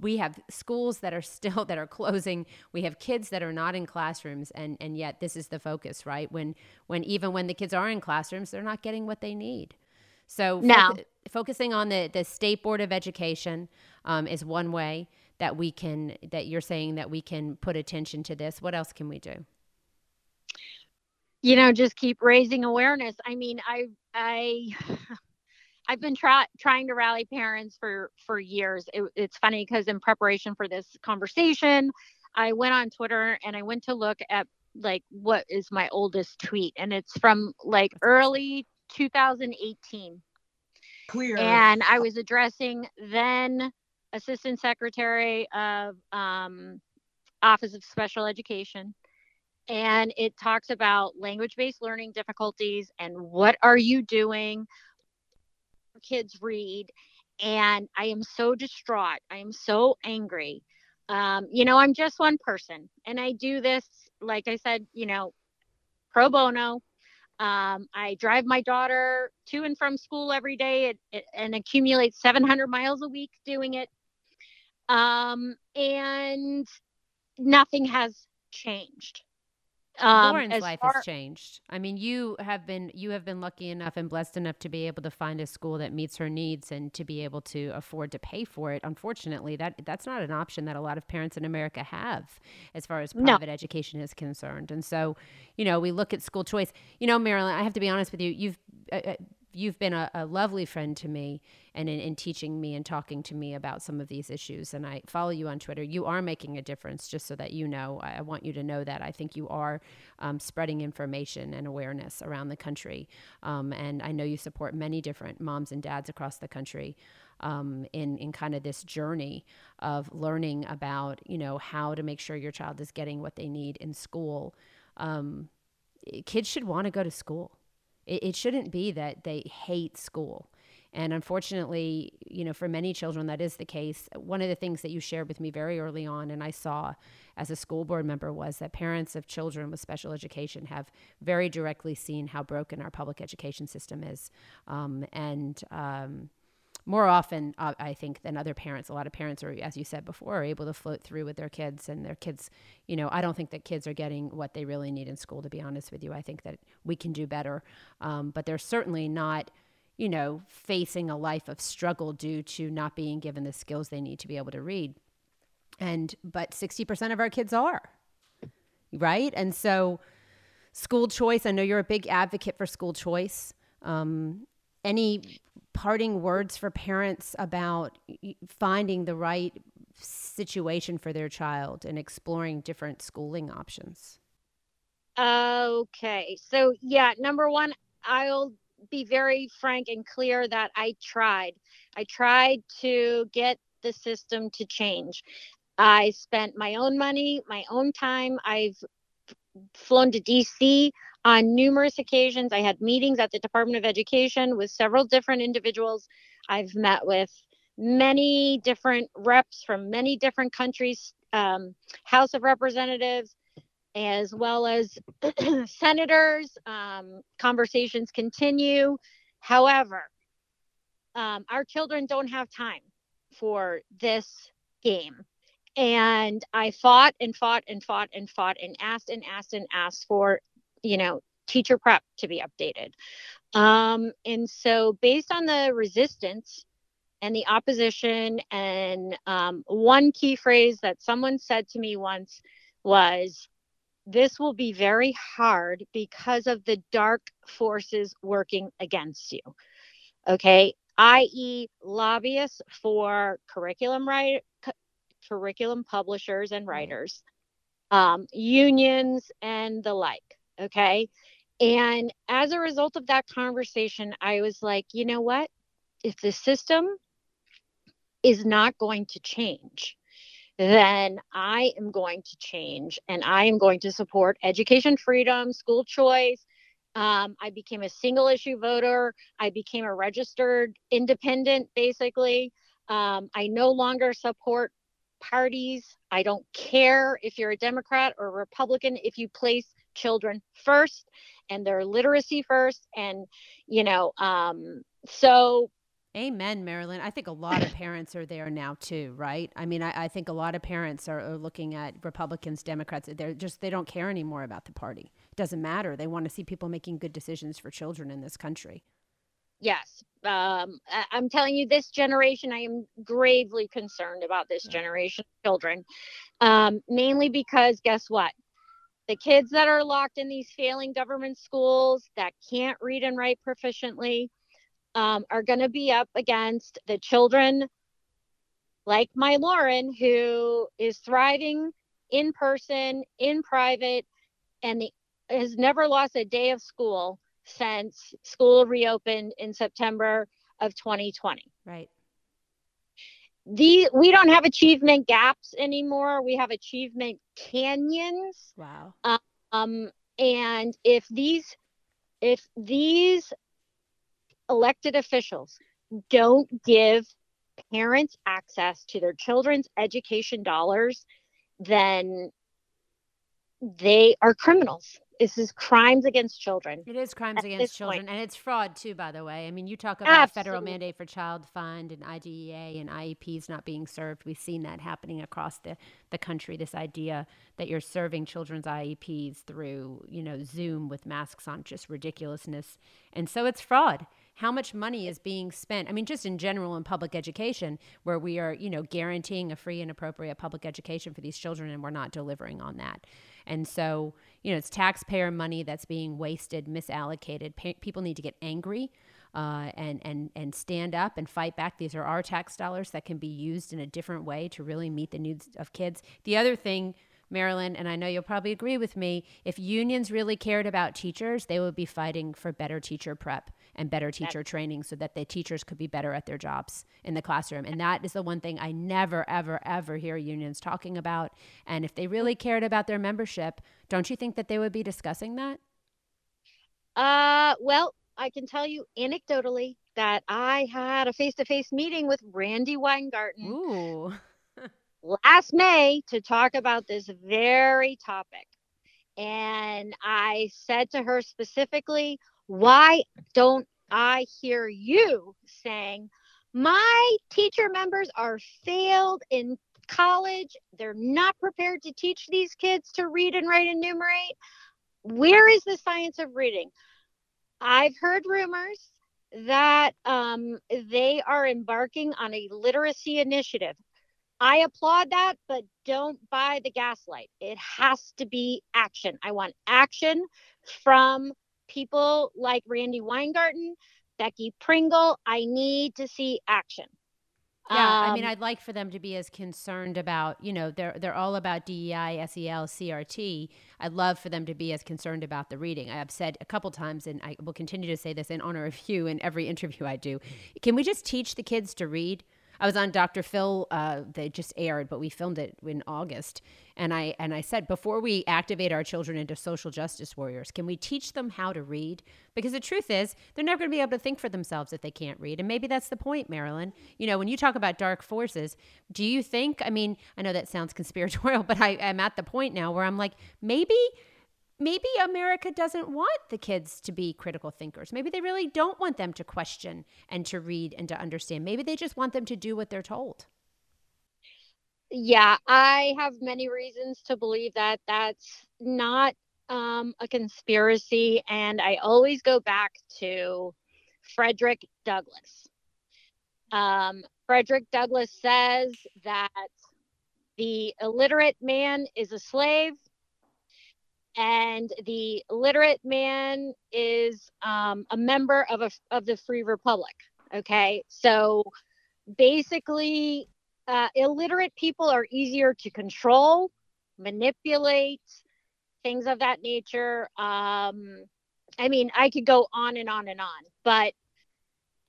we have schools that are still that are closing. We have kids that are not in classrooms, and and yet this is the focus, right? When when even when the kids are in classrooms, they're not getting what they need. So now focusing on the the state board of education um, is one way that we can that you're saying that we can put attention to this. What else can we do? You know, just keep raising awareness. I mean, I I I've been try- trying to rally parents for for years. It, it's funny because in preparation for this conversation, I went on Twitter and I went to look at like what is my oldest tweet, and it's from like early 2018. Clear. And I was addressing then Assistant Secretary of um, Office of Special Education. And it talks about language based learning difficulties and what are you doing? Kids read and I am so distraught. I am so angry. Um, you know, I'm just one person and I do this, like I said, you know, pro bono. Um, I drive my daughter to and from school every day it, and accumulate 700 miles a week doing it. Um, and nothing has changed. Um, Lauren's life far- has changed. I mean, you have been you have been lucky enough and blessed enough to be able to find a school that meets her needs and to be able to afford to pay for it. Unfortunately, that that's not an option that a lot of parents in America have as far as private no. education is concerned. And so, you know, we look at school choice. You know, Marilyn, I have to be honest with you. You've uh, uh you've been a, a, lovely friend to me and in, in, teaching me and talking to me about some of these issues. And I follow you on Twitter. You are making a difference, just so that you know. I, I want you to know that. I think you are um, spreading information and awareness around the country. Um, and I know you support many different moms and dads across the country. Um, in in kind of this journey of learning about you know how to make sure your child is getting what they need in school. Um, kids should want to go to school it, it shouldn't be that they hate school. And unfortunately, you know, for many children, that is the case. One of the things that you shared with me very early on, and I saw as a school board member, was that parents of children with special education have very directly seen how broken our public education system is. Um, and, um, more often, uh, I think, than other parents. A lot of parents are, as you said before, are able to float through with their kids, and their kids, you know, I don't think that kids are getting what they really need in school. To be honest with you, I think that we can do better, um, but they're certainly not, you know, facing a life of struggle due to not being given the skills they need to be able to read. And but sixty percent of our kids are, right? And so, school choice. I know you're a big advocate for school choice. Um, any parting words for parents about finding the right situation for their child and exploring different schooling options? Okay. So, yeah, number one, I'll be very frank and clear that I tried. I tried to get the system to change. I spent my own money, my own time. I've flown to DC on numerous occasions. I had meetings at the Department of Education with several different individuals. I've met with many different reps from many different countries, um, House of Representatives, as well as senators. Um, conversations continue. However, um, our children don't have time for this game. And I fought and fought and fought and fought and asked and asked and asked for you know, teacher prep to be updated. Um, and so, based on the resistance and the opposition, and um, one key phrase that someone said to me once was, This will be very hard because of the dark forces working against you. Okay, i.e., lobbyists for curriculum cu- curriculum publishers and writers, um, unions, and the like. Okay. And as a result of that conversation, I was like, you know what? If the system is not going to change, then I am going to change and I am going to support education freedom, school choice. Um, I became a single issue voter. I became a registered independent, basically. Um, I no longer support parties. I don't care if you're a Democrat or a Republican. If you place children first and their literacy first and you know um so Amen, Marilyn. I think a lot of parents are there now too, right? I mean, I, I think a lot of parents are, are, looking at Republicans, Democrats. They're just they don't care anymore about the party. It doesn't matter. They want to see people making good decisions for children in this country. Yes, um, I, I'm telling you, this generation. I am gravely concerned about this generation of children, um, mainly because guess what? the kids that are locked in these failing government schools that can't read and write proficiently um, are going to be up against the children like my Lauren, who is thriving in person, in private, and the, has never lost a day of school since school reopened in September of 2020. Right the we don't have achievement gaps anymore. We have achievement canyons. Wow. Um, and if these if these elected officials don't give parents access to their children's education dollars, then they are criminals. This is crimes against children. It is crimes against children, point. and it's fraud too. By the way, I mean you talk about Absolutely. federal mandate for Child Find and IDEA and IEPs not being served. We've seen that happening across the the country. This idea that you're serving children's IEPs through you know Zoom with masks on, just ridiculousness, and so it's fraud how much money is being spent i mean just in general in public education where we are you know guaranteeing a free and appropriate public education for these children and we're not delivering on that and so, you know, it's taxpayer money that's being wasted, misallocated. Pa- people need to get angry uh, and, and, and stand up and fight back. These are our tax dollars that can be used in a different way to really meet the needs of kids. The other thing, Marilyn, and I know you'll probably agree with me, if unions really cared about teachers, they would be fighting for better teacher prep and better teacher training so that the teachers could be better at their jobs in the classroom. And that is the one thing I never, ever, ever hear unions talking about. And if they really cared about their membership, don't you think that they would be discussing that? Uh, well, I can tell you anecdotally that I had a face to face meeting with Randi Weingarten Ooh. last May to talk about this very topic. And I said to her specifically, why don't I hear you saying, my teacher members are failed in college. They're not prepared to teach these kids to read and write and numerate. Where is the science of reading? I've heard rumors that um, they are embarking on a literacy initiative. I applaud that, but don't buy the gaslight. It has to be action. I want action from people like Randi Weingarten, Becky Pringle, I need to see action. Yeah, um, I mean, um, I'd like for them to be as concerned about, you know, they're they're all about DEI, SEL, CRT. I'd love for them to be as concerned about the reading. I've said a couple times, and I will continue to say this in honor of you in every interview I do. Can we just teach the kids to read? I was on Dr. Phil. Uh, they just aired, but we filmed it in August, and I and I said before we activate our children into social justice warriors, can we teach them how to read? Because the truth is, they're never going to be able to think for themselves if they can't read, and maybe that's the point, Marilyn. You know, when you talk about dark forces, do you think? I mean, I know that sounds conspiratorial, but I, I'm at the point now where I'm like, maybe maybe America doesn't want the kids to be critical thinkers. Maybe they really don't want them to question and to read and to understand. Maybe they just want them to do what they're told. Yeah, I have many reasons to believe that that's not um, a conspiracy. And I always go back to Frederick Douglass. Um, Frederick Douglass says that the illiterate man is a slave and the literate man is um, a member of a of the free republic okay? So basically uh, illiterate people are easier to control manipulate things of that nature. Um, i mean i could go on and on and on but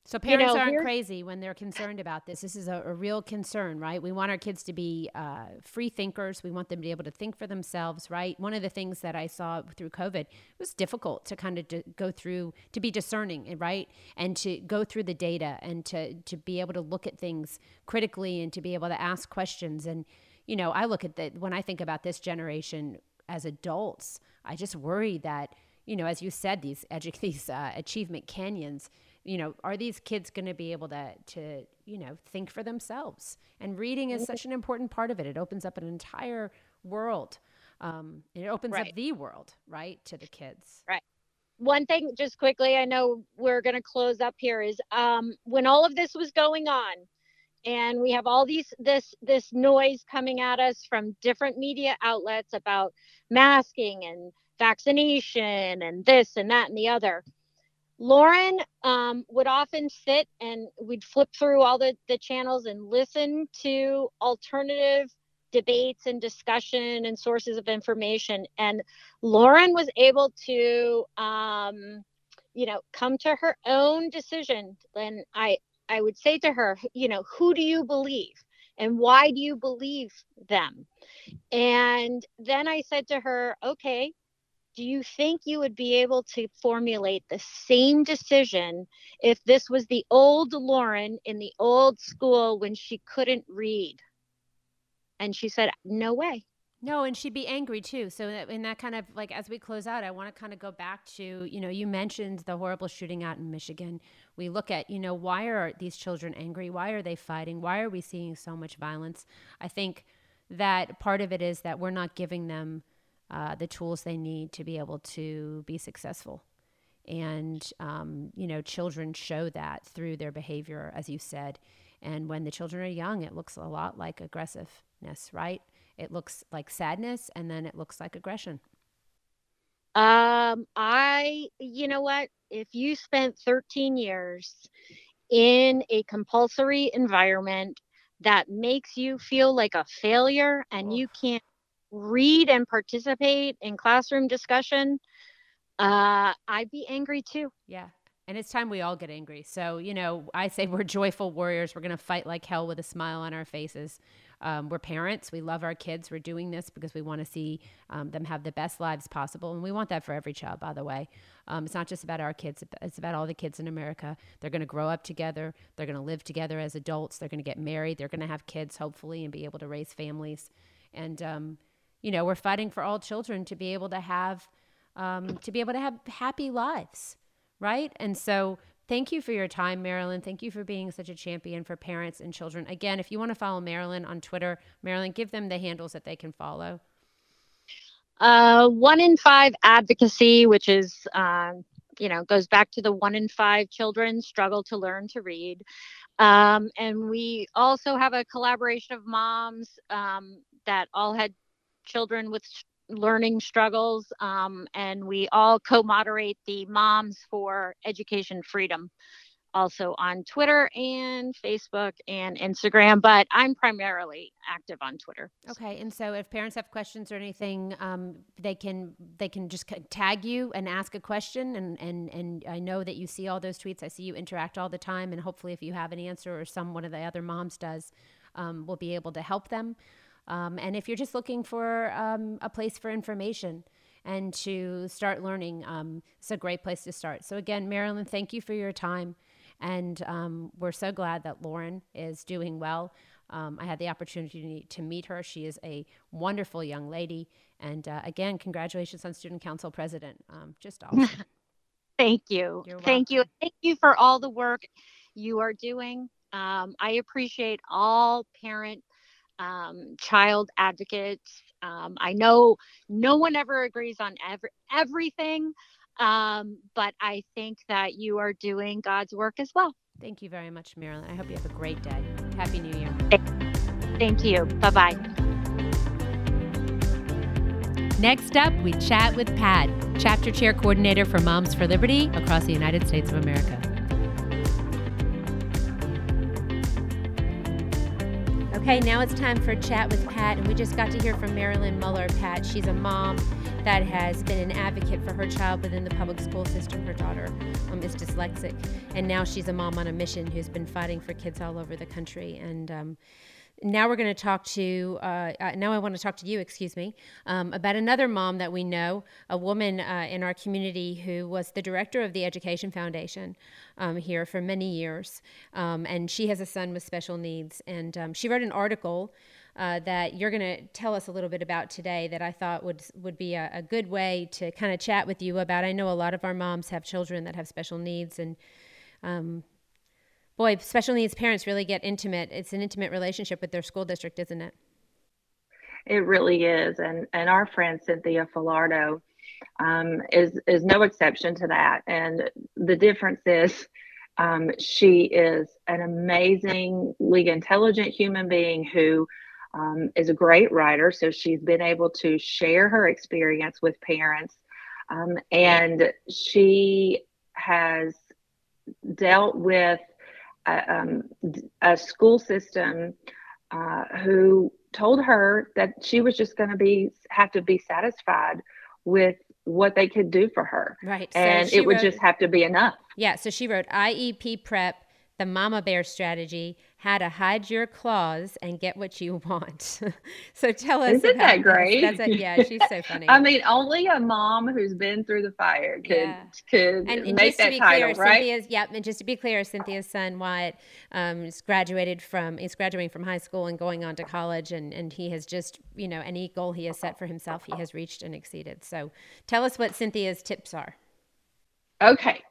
so parents you know, aren't crazy when they're concerned about this. This is a, a real concern, right? We want our kids to be uh, free thinkers. We want them to be able to think for themselves, right? One of the things that I saw through COVID it was difficult to kind of d- go through, to be discerning, right, and to go through the data and to to be able to look at things critically and to be able to ask questions. And you know, I look at that when I think about this generation as adults, I just worry that you know, as you said, these edu- these uh, achievement canyons you know, are these kids going to be able to, to, you know, think for themselves? And reading is such an important part of it. It opens up an entire world. Um, it opens right. up the world, right, to the kids. Right. One thing, just quickly, I know we're going to close up here. Is um, when all of this was going on, and we have all these this this noise coming at us from different media outlets about masking and vaccination and this and that and the other Lauren um, would often sit and we'd flip through all the, the channels and listen to alternative debates and discussion and sources of information. And Lauren was able to, um, you know, come to her own decision. And I, I would say to her, you know, who do you believe? And why do you believe them? And then I said to her, okay, do you think you would be able to formulate the same decision if this was the old Lauren in the old school when she couldn't read? And she said, No way. No, and she'd be angry too. So in that kind of like as we close out, I want to kind of go back to, you know, you mentioned the horrible shooting out in Michigan. We look at, you know, why are these children angry? Why are they fighting? Why are we seeing so much violence? I think that part of it is that we're not giving them uh, the tools they need to be able to be successful. And, um, you know, children show that through their behavior, as you said. And when the children are young, it looks a lot like aggressiveness, right? It looks like sadness and then it looks like aggression. Um, I, you know what? If you spent 13 years in a compulsory environment that makes you feel like a failure and you can't read and participate in classroom discussion, uh, I'd be angry too. Yeah. And it's time we all get angry. So, you know, I say we're joyful warriors. We're going to fight like hell with a smile on our faces. Um, we're parents. We love our kids. We're doing this because we want to see um, them have the best lives possible. And we want that for every child, by the way. Um, it's not just about our kids, it's about all the kids in America. They're going to grow up together. They're going to live together as adults. They're going to get married. They're going to have kids, hopefully, and be able to raise families. And, um, you know, we're fighting for all children to be able to have. Um, to be able to have happy lives right? And so thank you for your time, Marilyn. Thank you for being such a champion for parents and children. Again, if you want to follow Marilyn on Twitter, Marilyn, give them the handles that they can follow. Uh, one in five advocacy, which is, um, you know, goes back to the one in five children struggle to learn to read. Um, and we also have a collaboration of moms um, that all had children with learning struggles. Um, and we all co moderate the Moms for Education Freedom, also on Twitter and Facebook and Instagram. But I'm primarily active on Twitter. Okay. And so if parents have questions or anything, um, they can they can just tag you and ask a question. And, and, and I know that you see all those tweets. I see you interact all the time. And hopefully, if you have an answer or some one of the other moms does, um, we'll be able to help them. Um, and if you're just looking for um, a place for information and to start learning, um, it's a great place to start. So, again, Marilyn, thank you for your time. And um, we're so glad that Lauren is doing well. Um, I had the opportunity to meet her. She is a wonderful young lady. And uh, again, congratulations on Student Council President. Um, just awesome. Thank you. Thank you. Thank you for all the work you are doing. I appreciate all parent um, child advocates. Um, I know no one ever agrees on every, everything, um, but I think that you are doing God's work as well. Thank you very much, Marilyn. I hope you have a great day. Happy New Year. To you. Bye bye. Next up, we chat with Pat, Chapter Chair Coordinator for Moms for Liberty across the United States of America. Okay, now it's time for a chat with Pat, and we just got to hear from Marilyn Muller. Pat, she's a mom that has been an advocate for her child within the public school system. Her daughter um, is dyslexic, and now she's a mom on a mission who's been fighting for kids all over the country. And um, now we're going to talk to uh, uh, now i want to talk to you excuse me um, about another mom that we know a woman uh, in our community who was the director of the education foundation um, here for many years um, and she has a son with special needs and um, she wrote an article uh, that you're going to tell us a little bit about today that I thought would would be a, a good way to kind of chat with you about. I know a lot of our moms have children that have special needs, and um, boy, special needs parents really get intimate. It's an intimate relationship with their school district, isn't it? It really is, and and our friend Cynthia Filardo um, is is no exception to that. And the difference is, um, she is an amazingly intelligent human being who um, is a great writer. So she's been able to share her experience with parents, um, and she has dealt with a, um, a school system uh, who told her that she was just going to be have to be satisfied with what they could do for her. Right. And so it would wrote, just have to be enough. Yeah. So she wrote IEP prep the mama bear strategy how to hide your claws and get what you want. So tell us isn't that great? That's, a, yeah she's so funny. I mean only a mom who's been through the fire could yeah. could and, and make that title clear, right? Cynthia's yeah and just to be clear cynthia's son wyatt um, is graduated from is graduating from high school and going on to college and and he has just you know any goal he has set for himself he has reached and exceeded. So tell us what cynthia's tips are. Okay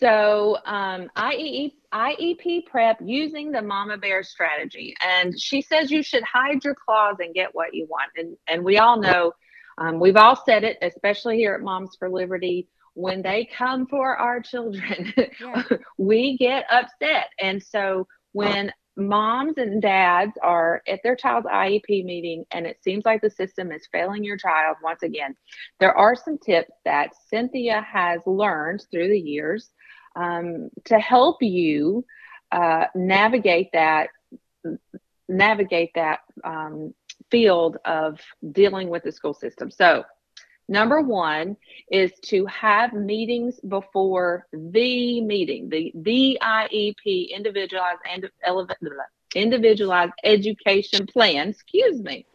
so um, IEP, IEP prep using the mama bear strategy. And she says you should hide your claws and get what you want. And, and we all know, um, we've all said it, especially here at Moms for Liberty, when they come for our children, yeah. we get upset. And so when moms and dads are at their child's IEP meeting and it seems like the system is failing your child once again, there are some tips that Cynthia has learned through the years um, to help you uh, navigate that navigate that um, field of dealing with the school system. So, number one is to have meetings before the meeting, the the IEP, individualized and individualized education plan. Excuse me.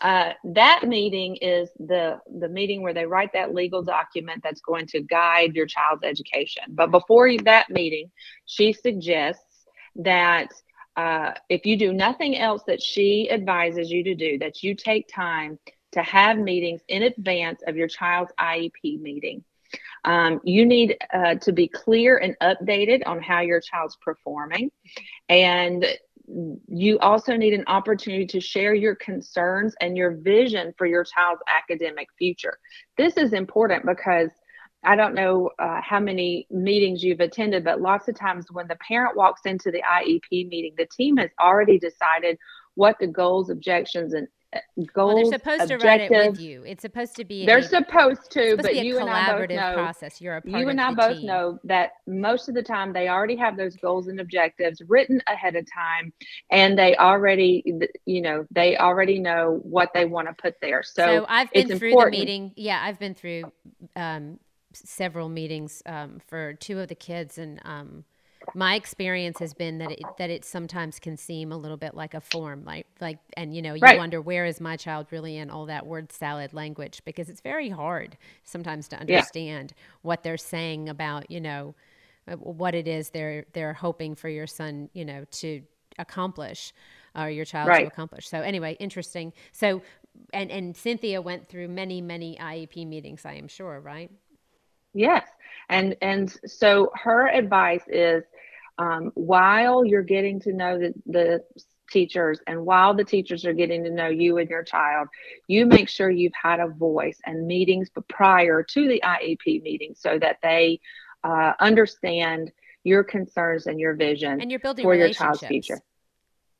Uh, that meeting is the the meeting where they write that legal document that's going to guide your child's education. But before that meeting, she suggests that uh, if you do nothing else that she advises you to do, that you take time to have meetings in advance of your child's IEP meeting. Um, you need uh, to be clear and updated on how your child's performing. And you also need an opportunity to share your concerns and your vision for your child's academic future. This is important because I don't know uh, how many meetings you've attended, but lots of times when the parent walks into the IEP meeting, the team has already decided what the goals, objections, and goals. Well, they're supposed to write it with you. It's supposed to be. They're a, supposed to, but you and I both know. Process. You're a you and I both team. know that most of the time they already have those goals and objectives written ahead of time, and they already, you know, they already know what they want to put there. So, so I've been through important. the meeting. Yeah, I've been through um, several meetings um, for two of the kids, and um, my experience has been that it, that it sometimes can seem a little bit like a form like like and you know you right. wonder where is my child really in all that word salad language because it's very hard sometimes to understand yeah. what they're saying about you know uh, what it is they're they're hoping for your son you know to accomplish or your child right. to accomplish so anyway interesting so and and Cynthia went through many many IEP meetings I am sure right Yes. And and so her advice is um, while you're getting to know the, the teachers and while the teachers are getting to know you and your child, you make sure you've had a voice and meetings prior to the IEP meeting so that they uh, understand your concerns and your vision and you're building for your child's future.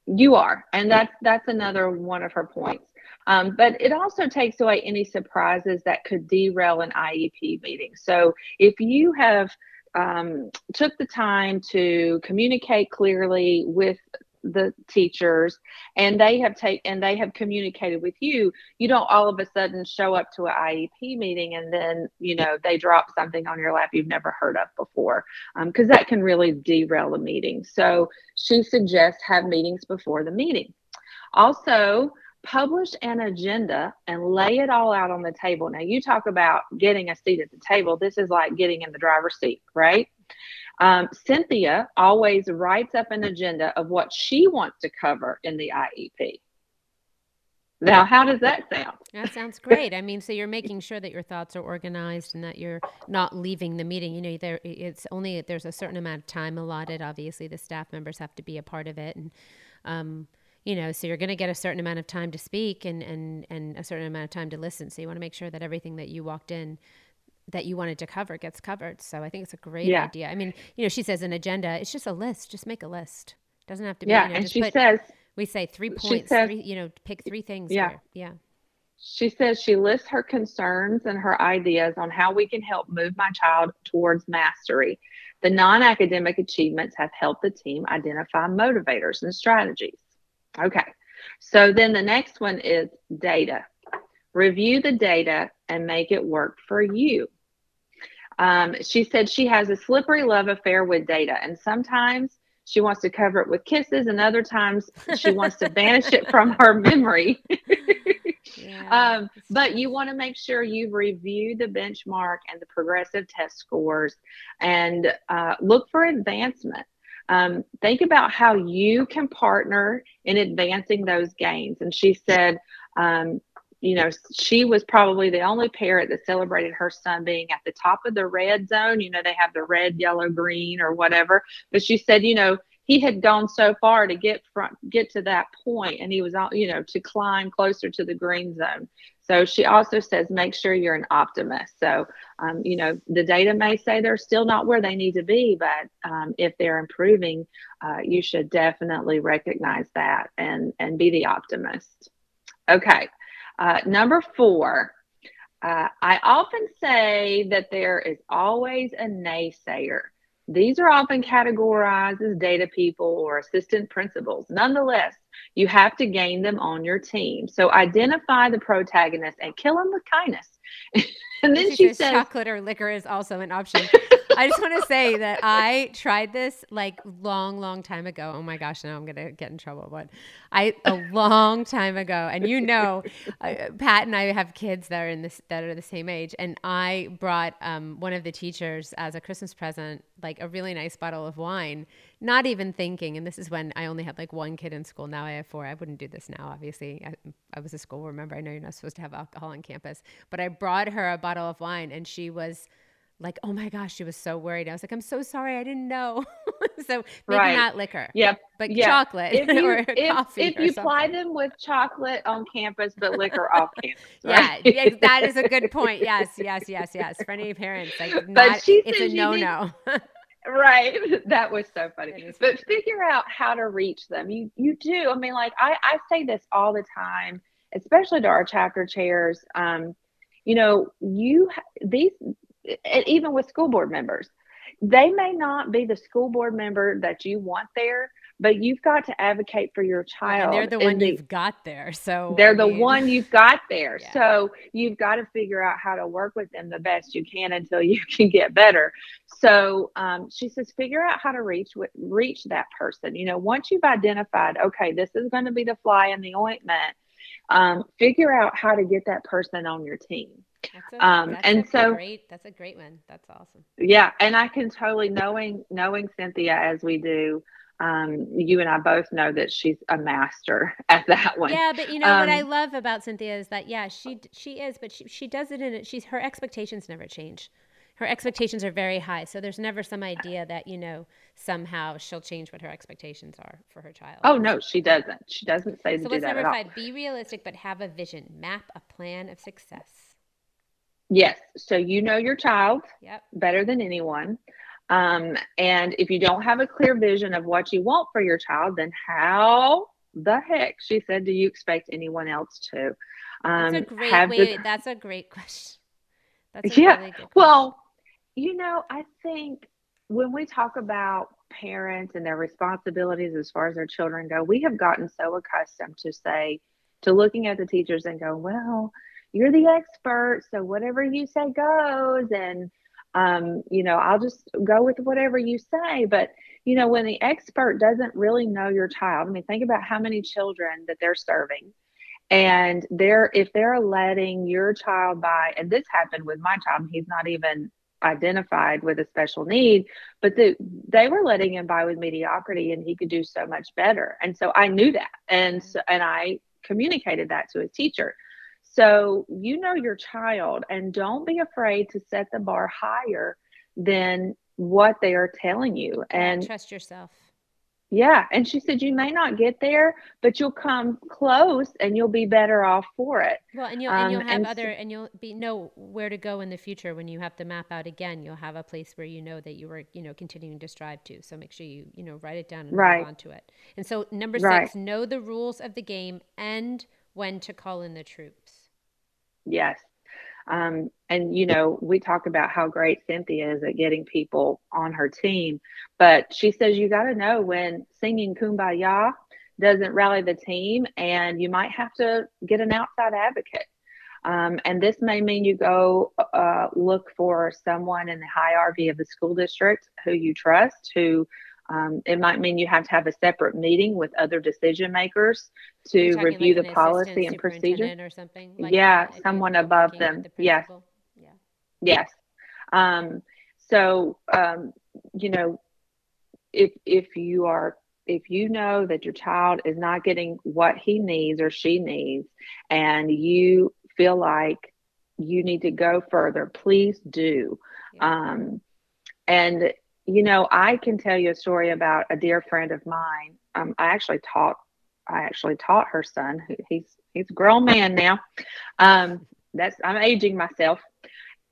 You are, and that's that's another one of her points. Um, but it also takes away any surprises that could derail an IEP meeting. So if you have um, took the time to communicate clearly with the teachers and they have taken and they have communicated with you. You don't all of a sudden show up to an iep meeting and then you know they drop something on your lap you've never heard of before because um, that can really derail the meeting. So she suggests have meetings before the meeting. Also publish an agenda and lay it all out on the table. Now, you talk about getting a seat at the table. This is like getting in the driver's seat, right? Um, Cynthia always writes up an agenda of what she wants to cover in the IEP. Now, how does that sound? That sounds great. I mean, so you're making sure that your thoughts are organized and that you're not leaving the meeting. You know, there it's only there's a certain amount of time allotted. Obviously, the staff members have to be a part of it, and um, you know so you're going to get a certain amount of time to speak and and and a certain amount of time to listen so you want to make sure that everything that you walked in that you wanted to cover gets covered so i think it's a great yeah. idea i mean you know she says an agenda it's just a list just make a list doesn't have to be yeah you know, and she put, says we say three points says, three, you know pick three things yeah here. yeah she says she lists her concerns and her ideas on how we can help move my child towards mastery. The non academic achievements have helped the team identify motivators and strategies. Okay. So then the next one is data. Review the data and make it work for you. Um, she said she has a slippery love affair with data, and sometimes she wants to cover it with kisses, and other times she wants to banish it from her memory. yeah, um, but you want to make sure you've reviewed the benchmark and the progressive test scores and uh, look for advancement. Um, think about how you can partner in advancing those gains. And she said, um, you know, she was probably the only parent that celebrated her son being at the top of the red zone. You know, they have the red, yellow, green, or whatever. But she said, you know, he had gone so far to get from get to that point, and he was, all you know, to climb closer to the green zone. So she also says, make sure you're an optimist. So, um, you know, the data may say they're still not where they need to be, but um, if they're improving, uh, you should definitely recognize that and and be the optimist. Okay, uh, number four, uh, I often say that there is always a naysayer. These are often categorized as data people or assistant principals. Nonetheless, you have to gain them on your team. So identify the protagonist and kill them with kindness. and then she, she says, chocolate or liquor is also an option. I just want to say that I tried this like long, long time ago. Oh my gosh, now I'm gonna get in trouble. But I a long time ago, and you know, uh, Pat and I have kids that are in this that are the same age, and I brought um, one of the teachers as a Christmas present like a really nice bottle of wine, not even thinking. And this is when I only had like one kid in school. Now I have four. I wouldn't do this now, obviously. I, I was a school. Remember, I know you're not supposed to have alcohol on campus, but I brought her a bottle of wine, and she was like, oh my gosh, she was so worried. I was like, I'm so sorry, I didn't know. so maybe right. not liquor. Yep. But yeah. chocolate if you, or if, coffee. If you apply them with chocolate on campus, but liquor off campus. Right? Yeah, that is a good point. Yes, yes, yes, yes. For any parents, like not, it's a no no. right that was so funny but figure out how to reach them you you do i mean like i i say this all the time especially to our chapter chairs um you know you these even with school board members. They may not be the school board member that you want there, but you've got to advocate for your child. And they're the one the, you've got there. So they're I the mean, one you've got there. Yeah. So you've got to figure out how to work with them the best you can until you can get better. So um, she says, figure out how to reach reach that person. You know, once you've identified, okay, this is going to be the fly in the ointment. Um, figure out how to get that person on your team. That's a, um, that's and so great, that's a great one. That's awesome. Yeah, and I can totally knowing knowing Cynthia as we do. Um, you and I both know that she's a master at that one. Yeah, but you know um, what I um, love about Cynthia is that yeah, she she is, but she she does it in it. She's her expectations never change. Her expectations are very high, so there's never some idea that you know somehow she'll change what her expectations are for her child. Oh no, she doesn't. She doesn't say so to do that number five: be realistic, but have a vision. Map a plan of success. Yes. So you know your child yep. better than anyone. Um, and if you don't have a clear vision of what you want for your child, then how the heck, she said, do you expect anyone else to? Um, that's a great, wait, the, wait, that's a great question. That's yeah. Really well, you know, I think when we talk about parents and their responsibilities as far as their children go, we have gotten so accustomed to say, to looking at the teachers and go, well, you're the expert so whatever you say goes and um, you know i'll just go with whatever you say. But you know when the expert doesn't really know your child i mean think about how many children that they're serving. And they're if they're letting your child by and this happened with my child he's not even identified with a special need but the, they were letting him by with mediocrity and he could do so much better. And so i knew that. And so, and i communicated that to his teacher so you know your child and don't be afraid to set the bar higher than what they are telling you and trust yourself. Yeah, and she said you may not get there, but you'll come close and you'll be better off for it. Well, and you'll um, and you'll have and other and you'll be know where to go in the future when you have to map out again. You'll have a place where you know that you were, you know, continuing to strive to. So make sure you, you know, write it down and right. hold on to it. And so number 6, right. know the rules of the game and when to call in the troops. Yes. Um, and you know, we talk about how great Cynthia is at getting people on her team, but she says you got to know when singing "Kumbaya" doesn't rally the team, and you might have to get an outside advocate. Um, and this may mean you go uh, look for someone in the hierarchy of the school district who you trust, who Um, it might mean you have to have a separate meeting with other decision makers to review like the an policy and procedure. or something. Like Yeah, that, someone above them. the Yes. Yeah. Yes. Um, so, um, you know, if if you are if you know that your child is not getting what he needs or she needs, and you feel like you need to go further, please do. Yeah. Um, and you know, I can tell you a story about a dear friend of mine. Um, I actually taught I actually taught her son. He's he's a grown man now. Um, that's I'm aging myself,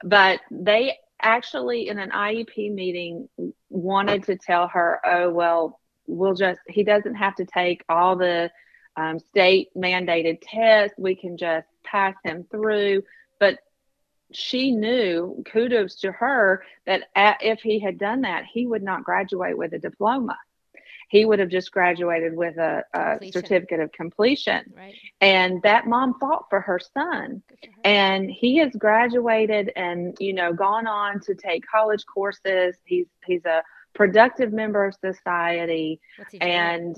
but they actually in an IEP meeting wanted to tell her, oh well, we'll just he doesn't have to take all the um, state mandated tests. We can just pass him through. But she knew, kudos to her, that if he had done that, he would not graduate with a diploma. He would have just graduated with a, a certificate of completion. Right. And that mom fought for her son for her. and he has graduated and you know gone on to take college courses he's he's a productive member of society What's he doing? and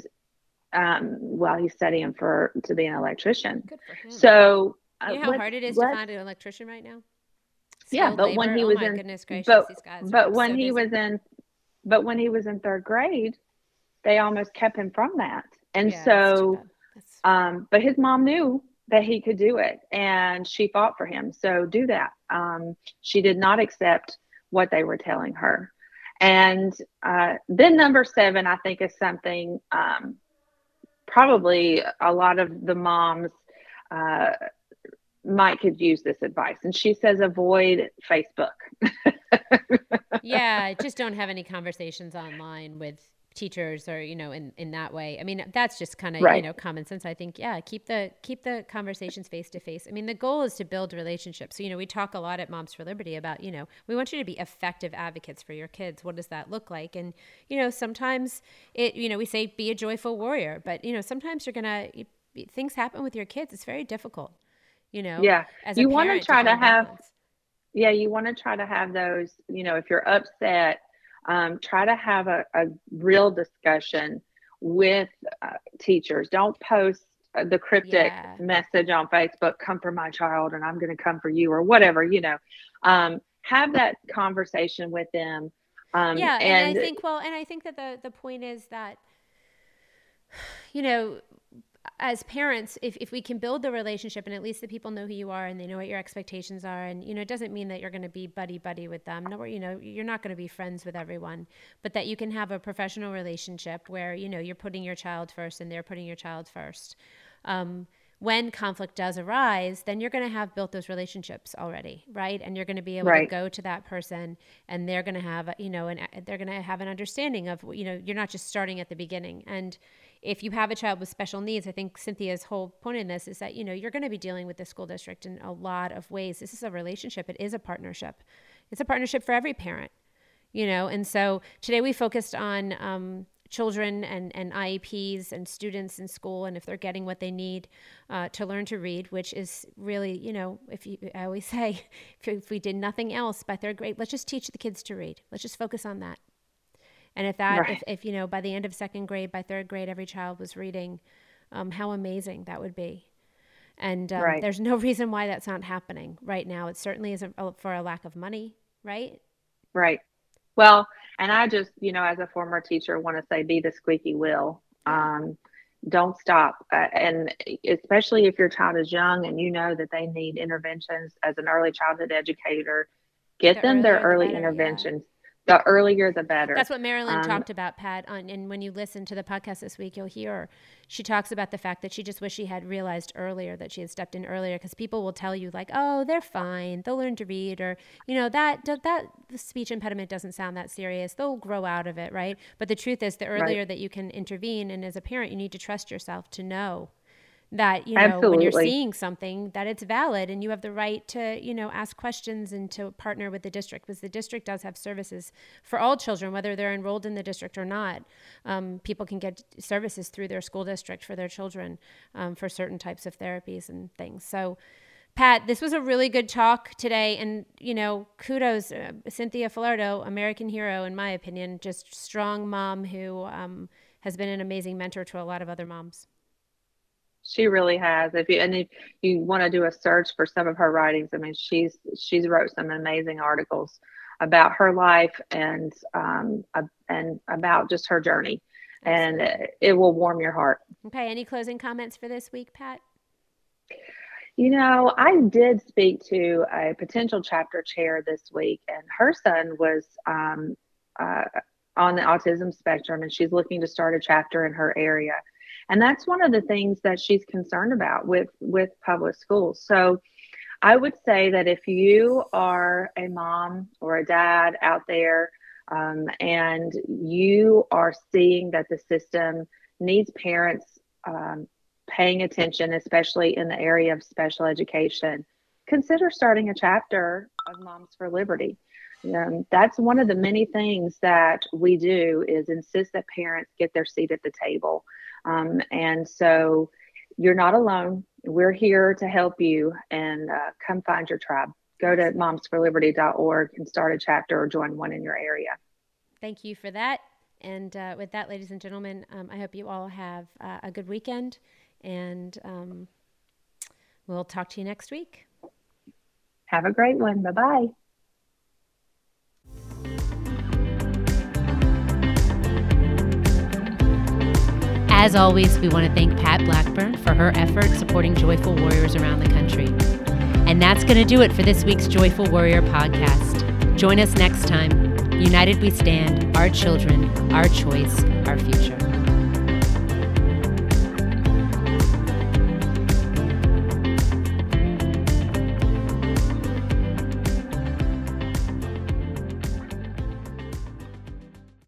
um well he's studying for to be an electrician Good for him. so uh, you know how let- hard it is to find an electrician right now? Yeah, but when labor? he oh was in- goodness gracious, but- these guys but when so he busy. was in but when he was in third grade they almost kept him from that. And Yeah, so um, but his mom knew that he could do it and she fought for him. So do that. Um, she did not accept what they were telling her. And uh, then number seven i think is something um, probably a lot of the moms uh, might could use this advice. And she says avoid facebook. Yeah, just don't have any conversations online with teachers or you know in in that way. I mean that's just kind of you know common sense i think. Yeah keep the keep the conversations face to face. I mean the goal is to build relationships. So you know we talk a lot at moms for liberty about you know we want you to be effective advocates for your kids. What does that look like? And you know sometimes it you know we say be a joyful warrior but you know sometimes you're gonna things happen with your kids. It's very difficult you know yeah as You wanna try to have- balance. yeah you want to try to have those you know if you're upset um, try to have a, a real discussion with uh, teachers don't post uh, the cryptic Yeah. message on facebook come for my child and i'm going to come for you or whatever you know um, have that conversation with them um, yeah and, and i think well and i think that the the point is that you know as parents if, if we can build the relationship and at least the people know who you are and they know what your expectations are and you know it doesn't mean that you're going to be buddy buddy with them no you know you're not going to be friends with everyone but that you can have a professional relationship where you know you're putting your child first and they're putting your child first um, when conflict does arise, then you're going to have built those relationships already, right? And you're going to be able Right. to go to that person, and they're going to have, you know, and they're going to have an understanding of, you know, you're not just starting at the beginning. And if you have a child with special needs, I think Cynthia's whole point in this is that you know you're going to be dealing with the school district in a lot of ways. This is a relationship. It is a partnership. It's a partnership for every parent you know and so today we focused on um, children and, and IEPs and students in school and if they're getting what they need uh, to learn to read, which is really, you know, if you, I always say, if, if we did nothing else by third grade, let's just teach the kids to read. Let's just focus on that. And if that, Right. if, if, you know, by the end of second grade, by third grade, every child was reading, um, how amazing that would be. And um, Right. there's no reason why that's not happening right now. It certainly isn't for a lack of money, right? Right. Well, and I just, you know, as a former teacher, want to say be the squeaky wheel. Um, don't stop. Uh, and especially if your child is young and you know that they need interventions as an early childhood educator, get The them their early better, yeah. The earlier the better. That's what Marilyn Um, talked about, Pat. On, and when you listen to the podcast this week, you'll hear she talks about the fact that she just wished she had realized earlier that she had stepped in earlier because people will tell you like, oh, they're fine, they'll learn to read, or you know that that, speech impediment doesn't sound that serious, they'll grow out of it, right? But the truth is, the earlier that you can intervene, and as a parent, you need to trust yourself to know that you know when you're seeing something that it's valid and you have the right to you know ask questions and to partner with the district because the district does have services for all children whether they're enrolled in the district or not um, people can get services through their school district for their children um, for certain types of therapies and things so Pat, this was a really good talk today. And, you know, kudos, uh, Cynthia Falardeau, American hero, in my opinion, just strong mom who um, has been an amazing mentor to a lot of other moms. She really has. If you and if you want to do a search for some of her writings, I mean, she's she's wrote some amazing articles about her life and um, and about just her journey, and it will warm your heart. Okay. Any closing comments for this week, Pat? You know, I did speak to a potential chapter chair this week, and her son was um, uh, on the autism spectrum, and she's looking to start a chapter in her area. And that's one of the things that she's concerned about with with public schools. So, I would say that if you are a mom or a dad out there, um, and you are seeing that the system needs parents um, paying attention, especially in the area of special education, consider starting a chapter of Moms for Liberty. Um, that's one of the many things that we do is insist that parents get their seat at the table. Um, and so you're not alone. We're here to help you and uh, come find your tribe. Go to momsforliberty.org and start a chapter or join one in your area. Thank you for that. And uh, with that, ladies and gentlemen, um, I hope you all have uh, a good weekend. And um, we'll talk to you next week. Have a great one. Bye bye. As always, we want to thank Pat Blackburn for her effort supporting Joyful Warriors around the country. And that's going to do it for this week's Joyful Warrior podcast. Join us next time. United we stand, our children, our choice, our future.